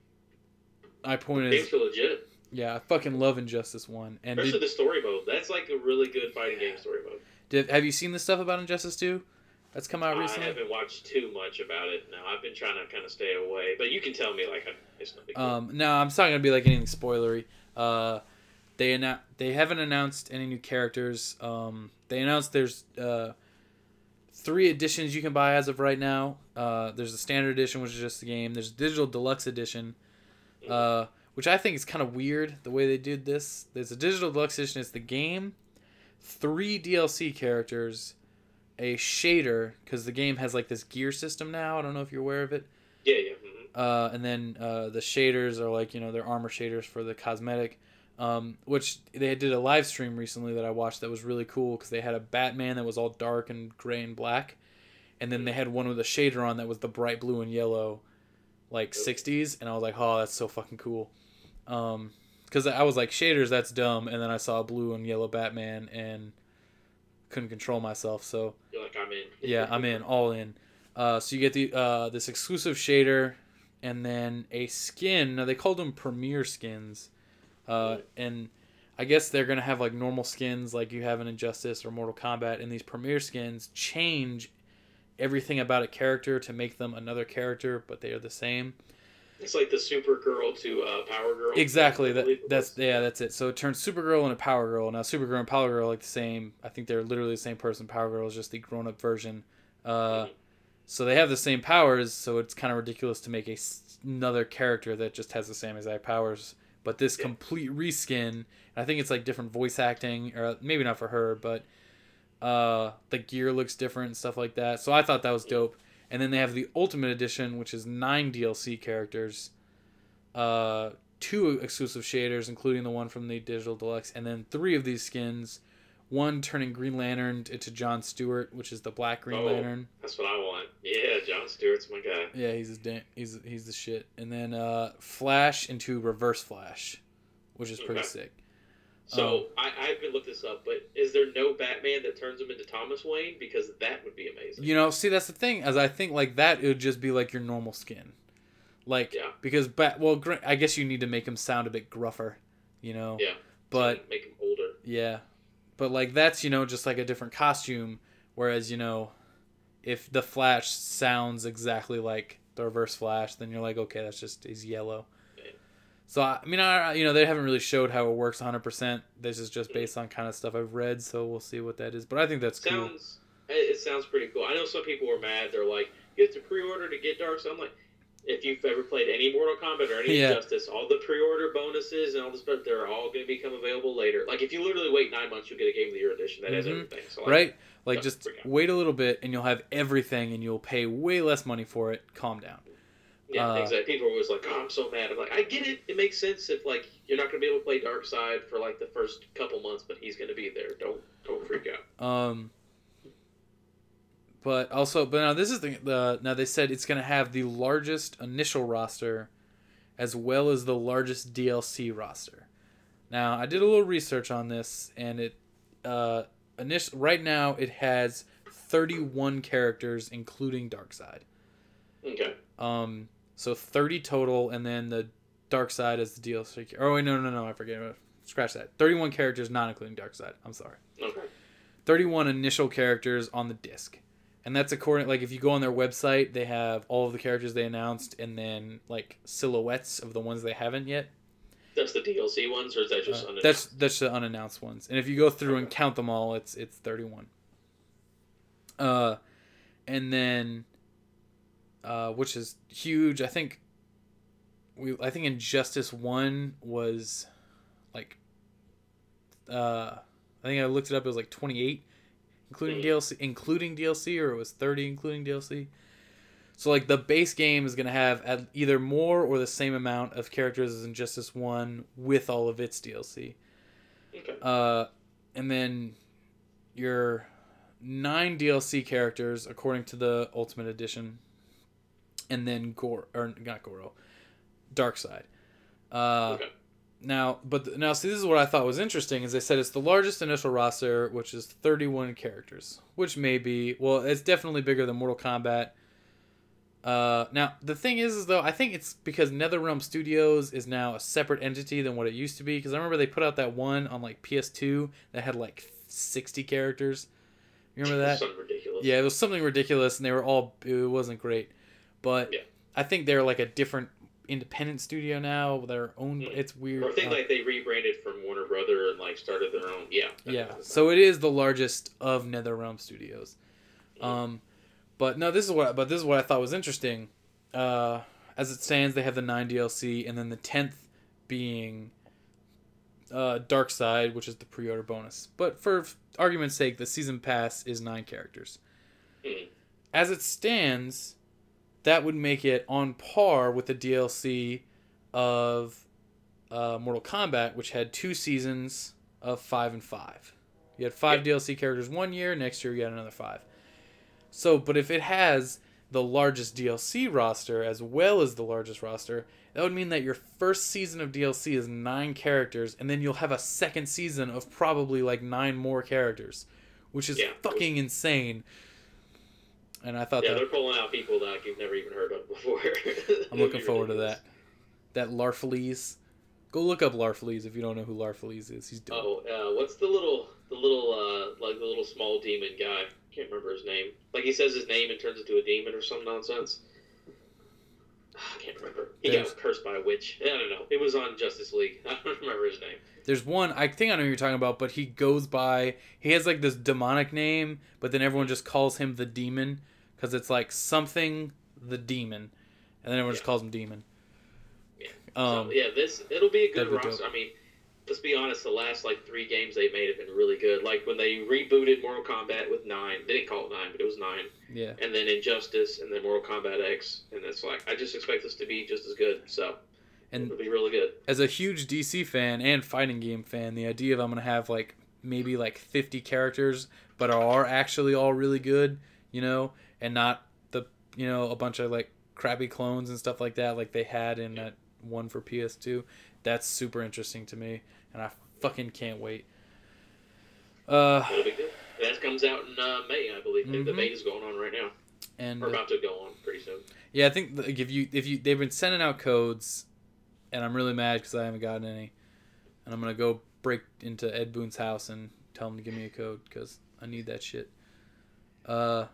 my point is, Games are legit, yeah, I fucking love Injustice One. And especially did, the story mode. That's like a really good fighting game story mode. did have you seen the stuff about Injustice Two? That's come out recently. I haven't watched too much about it. No, I've been trying to kind of stay away, but you can tell me like I- it's no big deal. Um, no, I'm not gonna be like anything spoilery. Uh, they annou- they haven't announced any new characters. Um, they announced there's uh, three editions you can buy as of right now. Uh, there's the standard edition, which is just the game. There's digital deluxe edition, uh, which I think is kind of weird the way they did this. There's a digital deluxe edition. It's the game, three DLC characters, a shader because the game has like this gear system now. I don't know if you're aware of it. yeah, yeah. mhm. Uh, and then uh, the shaders are like you know they're armor shaders for the cosmetic, um, which they did a live stream recently that I watched that was really cool because they had a Batman that was all dark and gray and black, and then they had one with a shader on that was the bright blue and yellow, like '60s, and I was like, oh, that's so fucking cool, um, because I was like shaders, that's dumb, and then I saw a blue and yellow Batman and couldn't control myself, so You're like I'm in. yeah, I'm in, all in. Uh, so you get the uh, this exclusive shader, and then a skin. Now they called them premiere skins, uh, and I guess they're gonna have like normal skins like you have in Injustice or Mortal Kombat, and these premier skins change everything about a character to make them another character, but they are the same. It's like the Supergirl to uh, Power Girl. Exactly. That that's yeah, that's it. So it turns Supergirl into Power Girl. Now Supergirl and Power Girl are like the same. I think they're literally the same person. Power Girl is just the grown up version. Uh, Mhm. so they have the same powers. So it's kind of ridiculous to make a another character that just has the same exact powers. But this Yeah. complete reskin, I think it's like different voice acting, or maybe not for her, but uh, the gear looks different and stuff like that. So I thought that was dope. And then they have the Ultimate Edition, which is nine DLC characters, uh, two exclusive shaders, including the one from the Digital Deluxe, and then three of these skins. One turning Green Lantern into John Stewart, which is the Black Green Oh. Lantern. That's what I want. Yeah, John Stewart's my guy. Yeah, he's a da- he's he's the shit. And then uh, Flash into Reverse Flash, which is pretty Okay. sick. So Um, I, I haven't looked this up, but is there no Batman that turns him into Thomas Wayne? Because that would be amazing. You know, see that's the thing, as I think like that it would just be like your normal skin, like Yeah. because bat. Well, I guess you need to make him sound a bit gruffer, you know. Yeah. But make him older. yeah, but like that's you know just like a different costume. Whereas you know, if the Flash sounds exactly like the Reverse Flash, then you're like, okay, that's just he's yellow. So I mean, I you know they haven't really showed how it works 100. percent This is just based on kind of stuff I've read, so we'll see what that is. But I think that's cool. Sounds it it sounds pretty cool. I know some people were mad. They're like, you have to pre-order to get Dark. So I'm like, if you've ever played any Mortal Kombat or any Yeah. Injustice, all the pre-order bonuses and all this stuff, they're all going to become available later. Like if you literally wait nine months, you'll get a Game of the Year edition that has Mhm. everything. So like, right? Like just wait a little bit and you'll have everything and you'll pay way less money for it. Calm down. Yeah, Uh, exactly. People are always like, "Oh, I'm so mad." I'm like, I get it. It makes sense if like you're not going to be able to play Darkseid for like the first couple months, but he's going to be there. Don't don't freak out. Um but also but now this is the, the now they said it's going to have the largest initial roster as well as the largest DLC roster. Now, I did a little research on this and it uh initial right now it has 31 characters, including Darkseid. Okay. Um, so 30 total, and then the Darkseid is the DLC. Oh wait, no, no, no, I forget. Scratch that. 31 characters, not including Darkseid. I'm sorry. Okay. 31 initial characters on the disc. And that's according like if you go on their website, they have all of the characters they announced and then like silhouettes of the ones they haven't yet. That's the DLC ones, or is that just Uh, unannounced? that's that's the unannounced ones. And if you go through and count them all, it's it's 31. Uh and then uh which is huge. I think we I think Injustice 1 was like uh I think I looked it up it was like 28 including. DLC including DLC or it was 30 including DLC. So like the base game is going to have at either more or the same amount of characters as Injustice 1 with all of its DLC. Okay. Uh, and then your nine DLC characters according to the Ultimate Edition, and then Gor or not Goro, Darkseid. Uh, okay. Now, but now see, this is what I thought was interesting. Is they said it's the largest initial roster, which is 31 characters, which may be well, it's definitely bigger than Mortal Kombat. Uh, now the thing is, is though I think it's because NetherRealm Studios is now a separate entity than what it used to be. Because I remember they put out that one on like PS2 that had like 60 characters. You remember that? Something ridiculous. Yeah, it was something ridiculous, and they were all. It wasn't great, but Yeah. I think they're like a different independent studio now. With their own. Mhm. It's weird. Or I think Uh, like they rebranded from Warner Brother and like started their own. Yeah. yeah, so it is the largest of NetherRealm Studios. Um, but no, this is what. But this is what I thought was interesting. Uh, as it stands, they have the nine DLC, and then the tenth being uh, Darkseid, which is the pre-order bonus. But for f- argument's sake, the season pass is nine characters. Mhm. As it stands, that would make it on par with the DLC of uh, Mortal Kombat, which had two seasons of five and five. You had five DLC characters one year, next year you got another five. So, but if it has the largest DLC roster as well as the largest roster, that would mean that your first season of DLC is nine characters, and then you'll have a second season of probably like nine more characters, which is Yeah. fucking insane. And I thought Yeah, that they're pulling out people that you've never even heard of before. I'm looking forward to that. That Larfleeze. Go look up Larfleeze if you don't know who Larfleeze is. He's dope. Oh, uh, what's the little, the little, uh, like the little small demon guy? Can't remember his name. Like he says his name and turns into a demon or some nonsense. I can't remember. He There's- got cursed by a witch. I don't know. It was on Justice League. I don't remember his name. There's one I think I know who you're talking about, but he goes by he has like this demonic name, but then everyone just calls him the demon because it's like something the demon, and then everyone just calls him demon. Yeah. Um, so yeah, this it'll be a good be roster. dope. I mean, let's be honest. The last like three games they made have been really good. Like when they rebooted Mortal Kombat with nine, they didn't call it nine, but it was nine. yeah, And then Injustice, and then Mortal Kombat X, and it's like I just expect this to be just as good. So and it'll be really good. as a huge DC fan and fighting game fan, the idea of I'm gonna have like maybe like 50 characters, but are actually all really good, you know, and not the you know a bunch of like crappy clones and stuff like that, like they had in that one for PS2. That's super interesting to me, and I fucking can't wait. Uh. That comes out in uh, May, I believe. Think the. May is going on right now, and we're about to go on pretty soon. Yeah, I think like, if you if you they've been sending out codes, and I'm really mad because I haven't gotten any, and I'm gonna go break into Ed Boon's house and tell him to give me a code because I need that shit. Uh,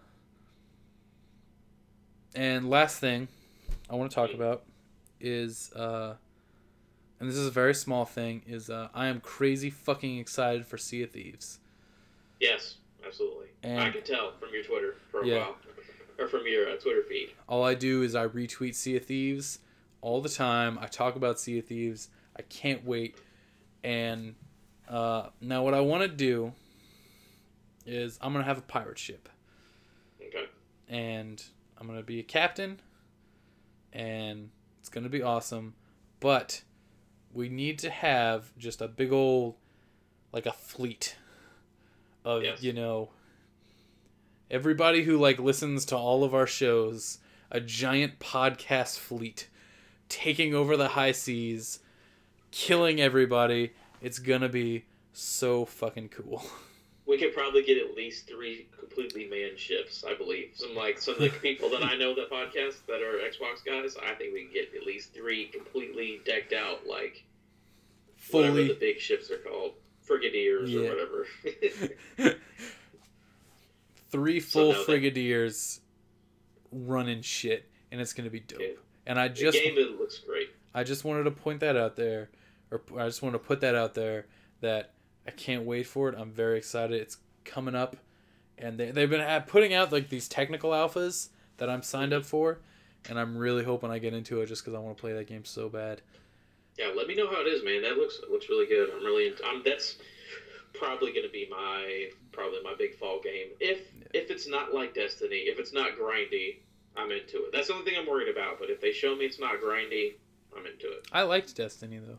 and last thing I want to talk about is uh, and this is a very small thing is uh, I am crazy fucking excited for Sea of Thieves. Yes, absolutely. And I can tell from your Twitter profile, Yeah. or from your uh, Twitter feed. All I do is I retweet Sea of Thieves all the time. I talk about Sea of Thieves. I can't wait. And uh, now, what I want to do is I'm gonna have a pirate ship, Okay. and I'm gonna be a captain, and it's gonna be awesome. But we need to have just a big old, like a fleet of Yes. you know everybody who like listens to all of our shows a giant podcast fleet taking over the high seas killing everybody it's gonna be so fucking cool we could probably get at least three completely manned ships. I believe some like some of the people that I know that podcast that are Xbox guys. I think we can get at least three completely decked out like whatever the big ships are called, frigadiers Yeah. or whatever. Three So full that- frigadiers running shit, and it's gonna be dope. Yeah. And I the just game it looks great. I just wanted to point that out there, or I just wanted to put that out there that I can't wait for it. I'm very excited. It's coming up, and they they've been putting out like these technical alphas that I'm signed up for, and I'm really hoping I get into it just because I want to play that game so bad. Yeah, let me know how it is, man. That looks looks really good. I'm really I'm that's probably going to be my probably my big fall game. If if it's not like Destiny, if it's not grindy, I'm into it. That's the only thing I'm worried about. But if they show me it's not grindy, I'm into it. I liked Destiny though.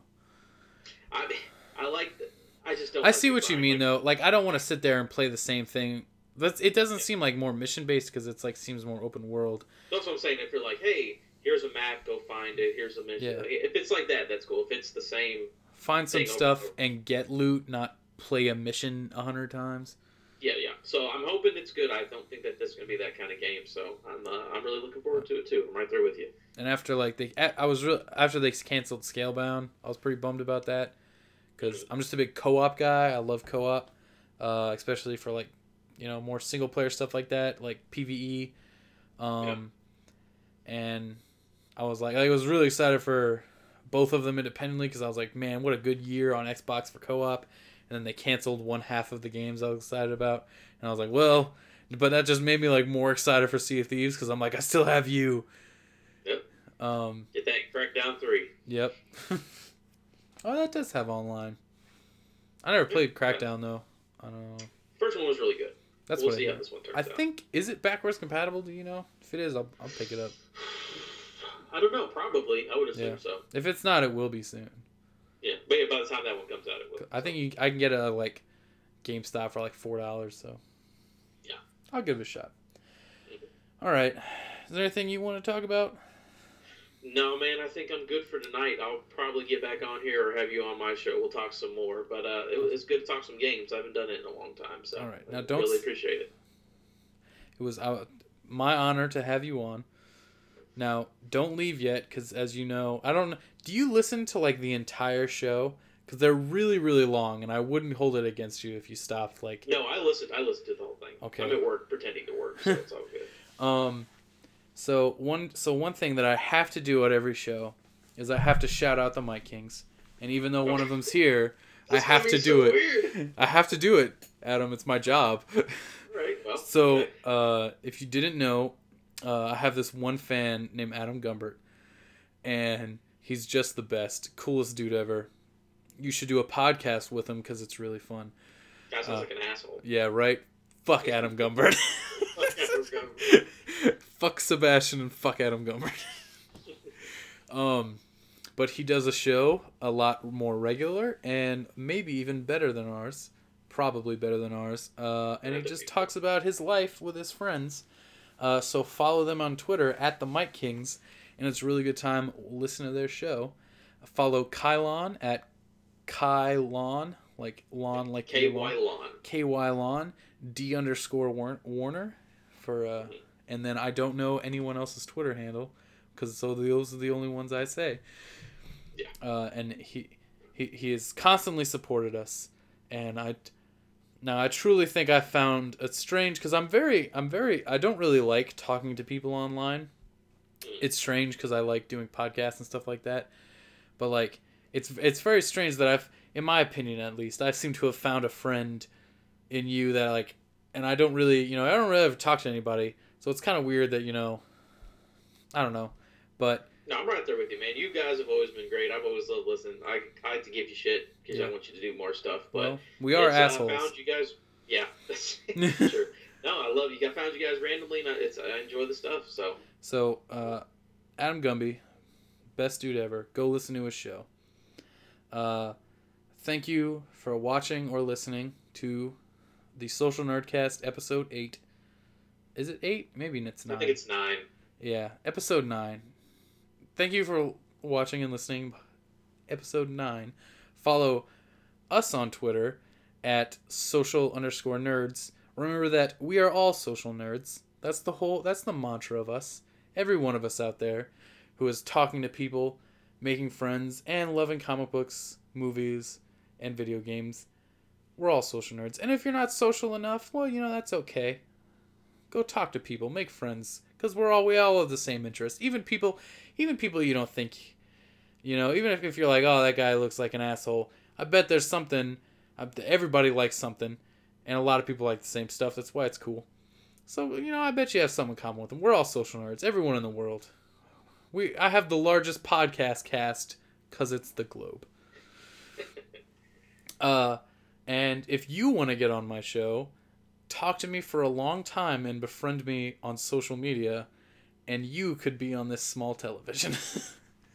I I like the, I just don't. I see what you mean Like, though. Like I don't want to sit there and play the same thing. That's it. Doesn't seem like more mission based because it's like seems more open world. That's what I'm saying. If you're like, hey, here's a map, go find it. Here's a mission. Yeah. If it's like that, that's cool. If it's the same, Find some stuff and over. and get loot, not play a mission a hundred times. yeah, yeah. So I'm hoping it's good. I don't think that this is gonna be that kind of game. So I'm uh, I'm really looking forward to it too. I'm right there with you. And after like they, I was real after they canceled Scalebound, I was pretty bummed about that because I'm just a big co-op guy. I love co-op, uh, especially for like you know more single player stuff like that, like PVE. Um, and I was like, I was really excited for both of them independently because I was like, man, what a good year on Xbox for co-op. And then they canceled one half of the games I was excited about, and I was like, well, but that just made me like more excited for Sea of Thieves because I'm like, I still have you. Yep. Um. Get that Crackdown three. Yep. oh, that does have online. I never played Crackdown though. I don't know. First one was really good. That's we'll what see I, how this one turns I out. think. Is it backwards compatible? Do you know? If it is, I'll, I'll pick it up. I don't know. Probably. I would assume Yeah. so. If it's not, it will be soon. Yeah. But yeah, by the time that one comes out, it will. I think you, I can get a like GameStop for like four dollars. So Yeah. I'll give it a shot. Mhm. All right. Is there anything you want to talk about? No, man. I think I'm good for tonight. I'll probably get back on here or have you on my show. We'll talk some more. But uh, it was it's good to talk some games. I haven't done it in a long time. So All right. Now don't really appreciate it. It was uh, my honor to have you on. Now, don't leave yet, because as you know, I don't. Do you listen to like the entire show? Because they're really, really long, and I wouldn't hold it against you if you stopped. Like, No, I listened. I listened to the whole thing. Okay. I'm at work pretending to work, so it's all good. um, so one, so one thing that I have to do at every show is I have to shout out the Mic Kings, and even though one of them's here, I have to do so it. Weird. I have to do it, Adam. It's my job. Right. Well. So, uh, if you didn't know, uh, I have this one fan named Adam Gumbert, and he's just the best, coolest dude ever. You should do a podcast with him because it's really fun. That sounds uh, like an asshole. Yeah, right. Fuck Adam Gumbert. Adam Gumbert. Fuck Sebastian and fuck Adam Gumbert. um, but he does a show a lot more regular and maybe even better than ours. Probably better than ours. Uh, and he just talks about his life with his friends. Uh, so follow them on Twitter at the Mic Kings, and it's a really good time. To listen to their show. Follow Kylon at Kylon, like lawn, like KY lawn. Lawn. KY Lawn, D underscore Warner for uh and then I don't know anyone else's Twitter handle because so those are the only ones I say. Yeah. Uh, and he he he has constantly supported us, and I now I truly think I found it strange because I'm very I'm very I don't really like talking to people online. It's strange because I like doing podcasts and stuff like that, but like it's it's very strange that I've in my opinion at least I seem to have found a friend in you that like and I don't really you know I don't really ever talk to anybody so it's kind of weird that you know I don't know but No, I'm right there with you, man. You guys have always been great. I've always loved listening. I, I like to give you shit because Yeah. I want you to do more stuff. But well we are uh, assholes found you guys. Yeah, sure. No, I love you. I found you guys randomly, and I, it's I enjoy the stuff. So so uh, Adam Gumby best dude ever go listen to his show uh, thank you for watching or listening to the Social Nerdcast episode eight is it eight maybe it's nine. I think it's nine. Yeah, episode 9. Thank you for watching and listening. Episode 9. Follow us on Twitter at social underscore nerds. Remember that we are all social nerds. That's the whole. That's the mantra of us. Every one of us out there, who is talking to people, making friends, and loving comic books, movies, and video games. We're all social nerds. And if you're not social enough, well, you know that's okay. Go talk to people, make friends, because we're all we all have the same interests. Even people, even people you don't think, you know, even if, if you're like, oh, that guy looks like an asshole. I bet there's something. Everybody likes something, and a lot of people like the same stuff. That's why it's cool. So you know, I bet you have something in common with them. We're all social nerds. Everyone in the world. We I have the largest podcast cast because it's the Globe. Uh, and if you want to get on my show, talk to me for a long time and befriend me on social media, and you could be on this small television.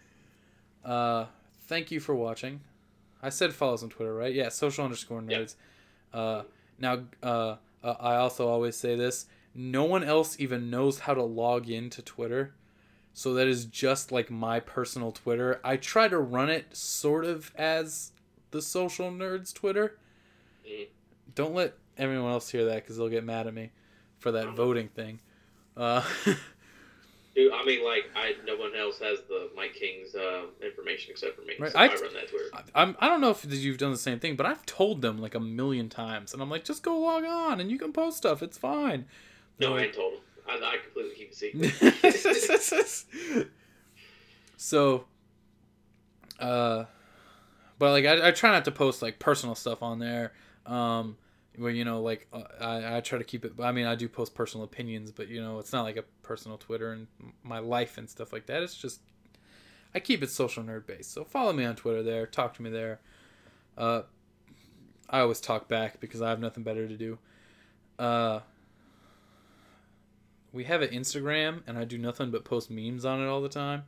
uh, thank you for watching. I said follows on Twitter, right? Yeah, social underscore nerds. Yep. Uh, now, uh, uh, I also always say this no one else even knows how to log into Twitter. So that is just like my personal Twitter. I try to run it sort of as the social nerds Twitter. Mm. Don't let everyone else hear that because they'll get mad at me for that voting thing. Uh, Dude, I mean, like, I no one else has the Mic King's uh, information except for me. Right. So I, run that Twitter. I, I'm, I don't know if you've done the same thing, but I've told them like a million times, and I'm like, just go log on and you can post stuff. It's fine. No, like, I ain't told them. I, I completely keep it secret. so, uh, but like I, I try not to post like personal stuff on there um where you know like uh, I, I try to keep it i mean i do post personal opinions but you know it's not like a personal twitter and my life and stuff like that. It's just i keep it social nerd based. So follow me on twitter there talk to me there. Uh i always talk back because i have nothing better to do. Uh we have an instagram and i do nothing but post memes on it all the time.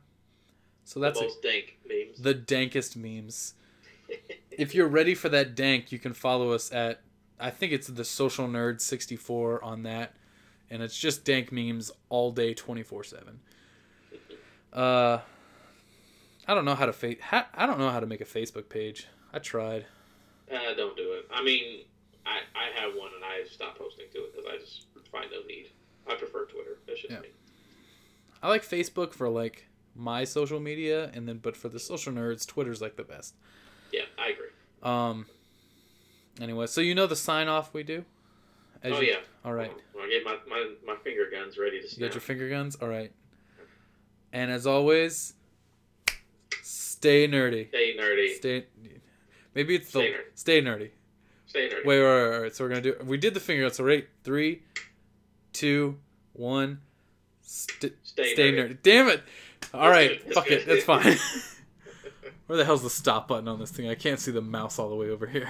So that's the most dank memes. The dankest memes. If you're ready for that dank, you can follow us at I think it's the Social Nerd 64 on that, and it's just dank memes all day, 24 seven. Uh, I don't know how to fa- I don't know how to make a Facebook page. I tried. Uh, don't do it. I mean, I I have one and I stopped posting to it because I just find no need. I prefer Twitter. That's just yeah. me. I like Facebook for like my social media, and then but for the social nerds, Twitter's like the best. Yeah, I agree. Um. Anyway, so you know the sign off we do. As oh you, yeah. All right. Well, I get my, my, my finger guns ready to snap. You got your finger guns. All right. And as always, stay nerdy. Stay nerdy. Stay. Maybe it's stay the stay nerdy. Stay nerdy. Wait, wait, wait, wait. So we're gonna do. We did the finger guns. So right, three, two, one. St- stay, stay nerdy. nerdy. Damn it! All right, fuck it. That's fine. Where the hell's the stop button on this thing? I can't see the mouse all the way over here.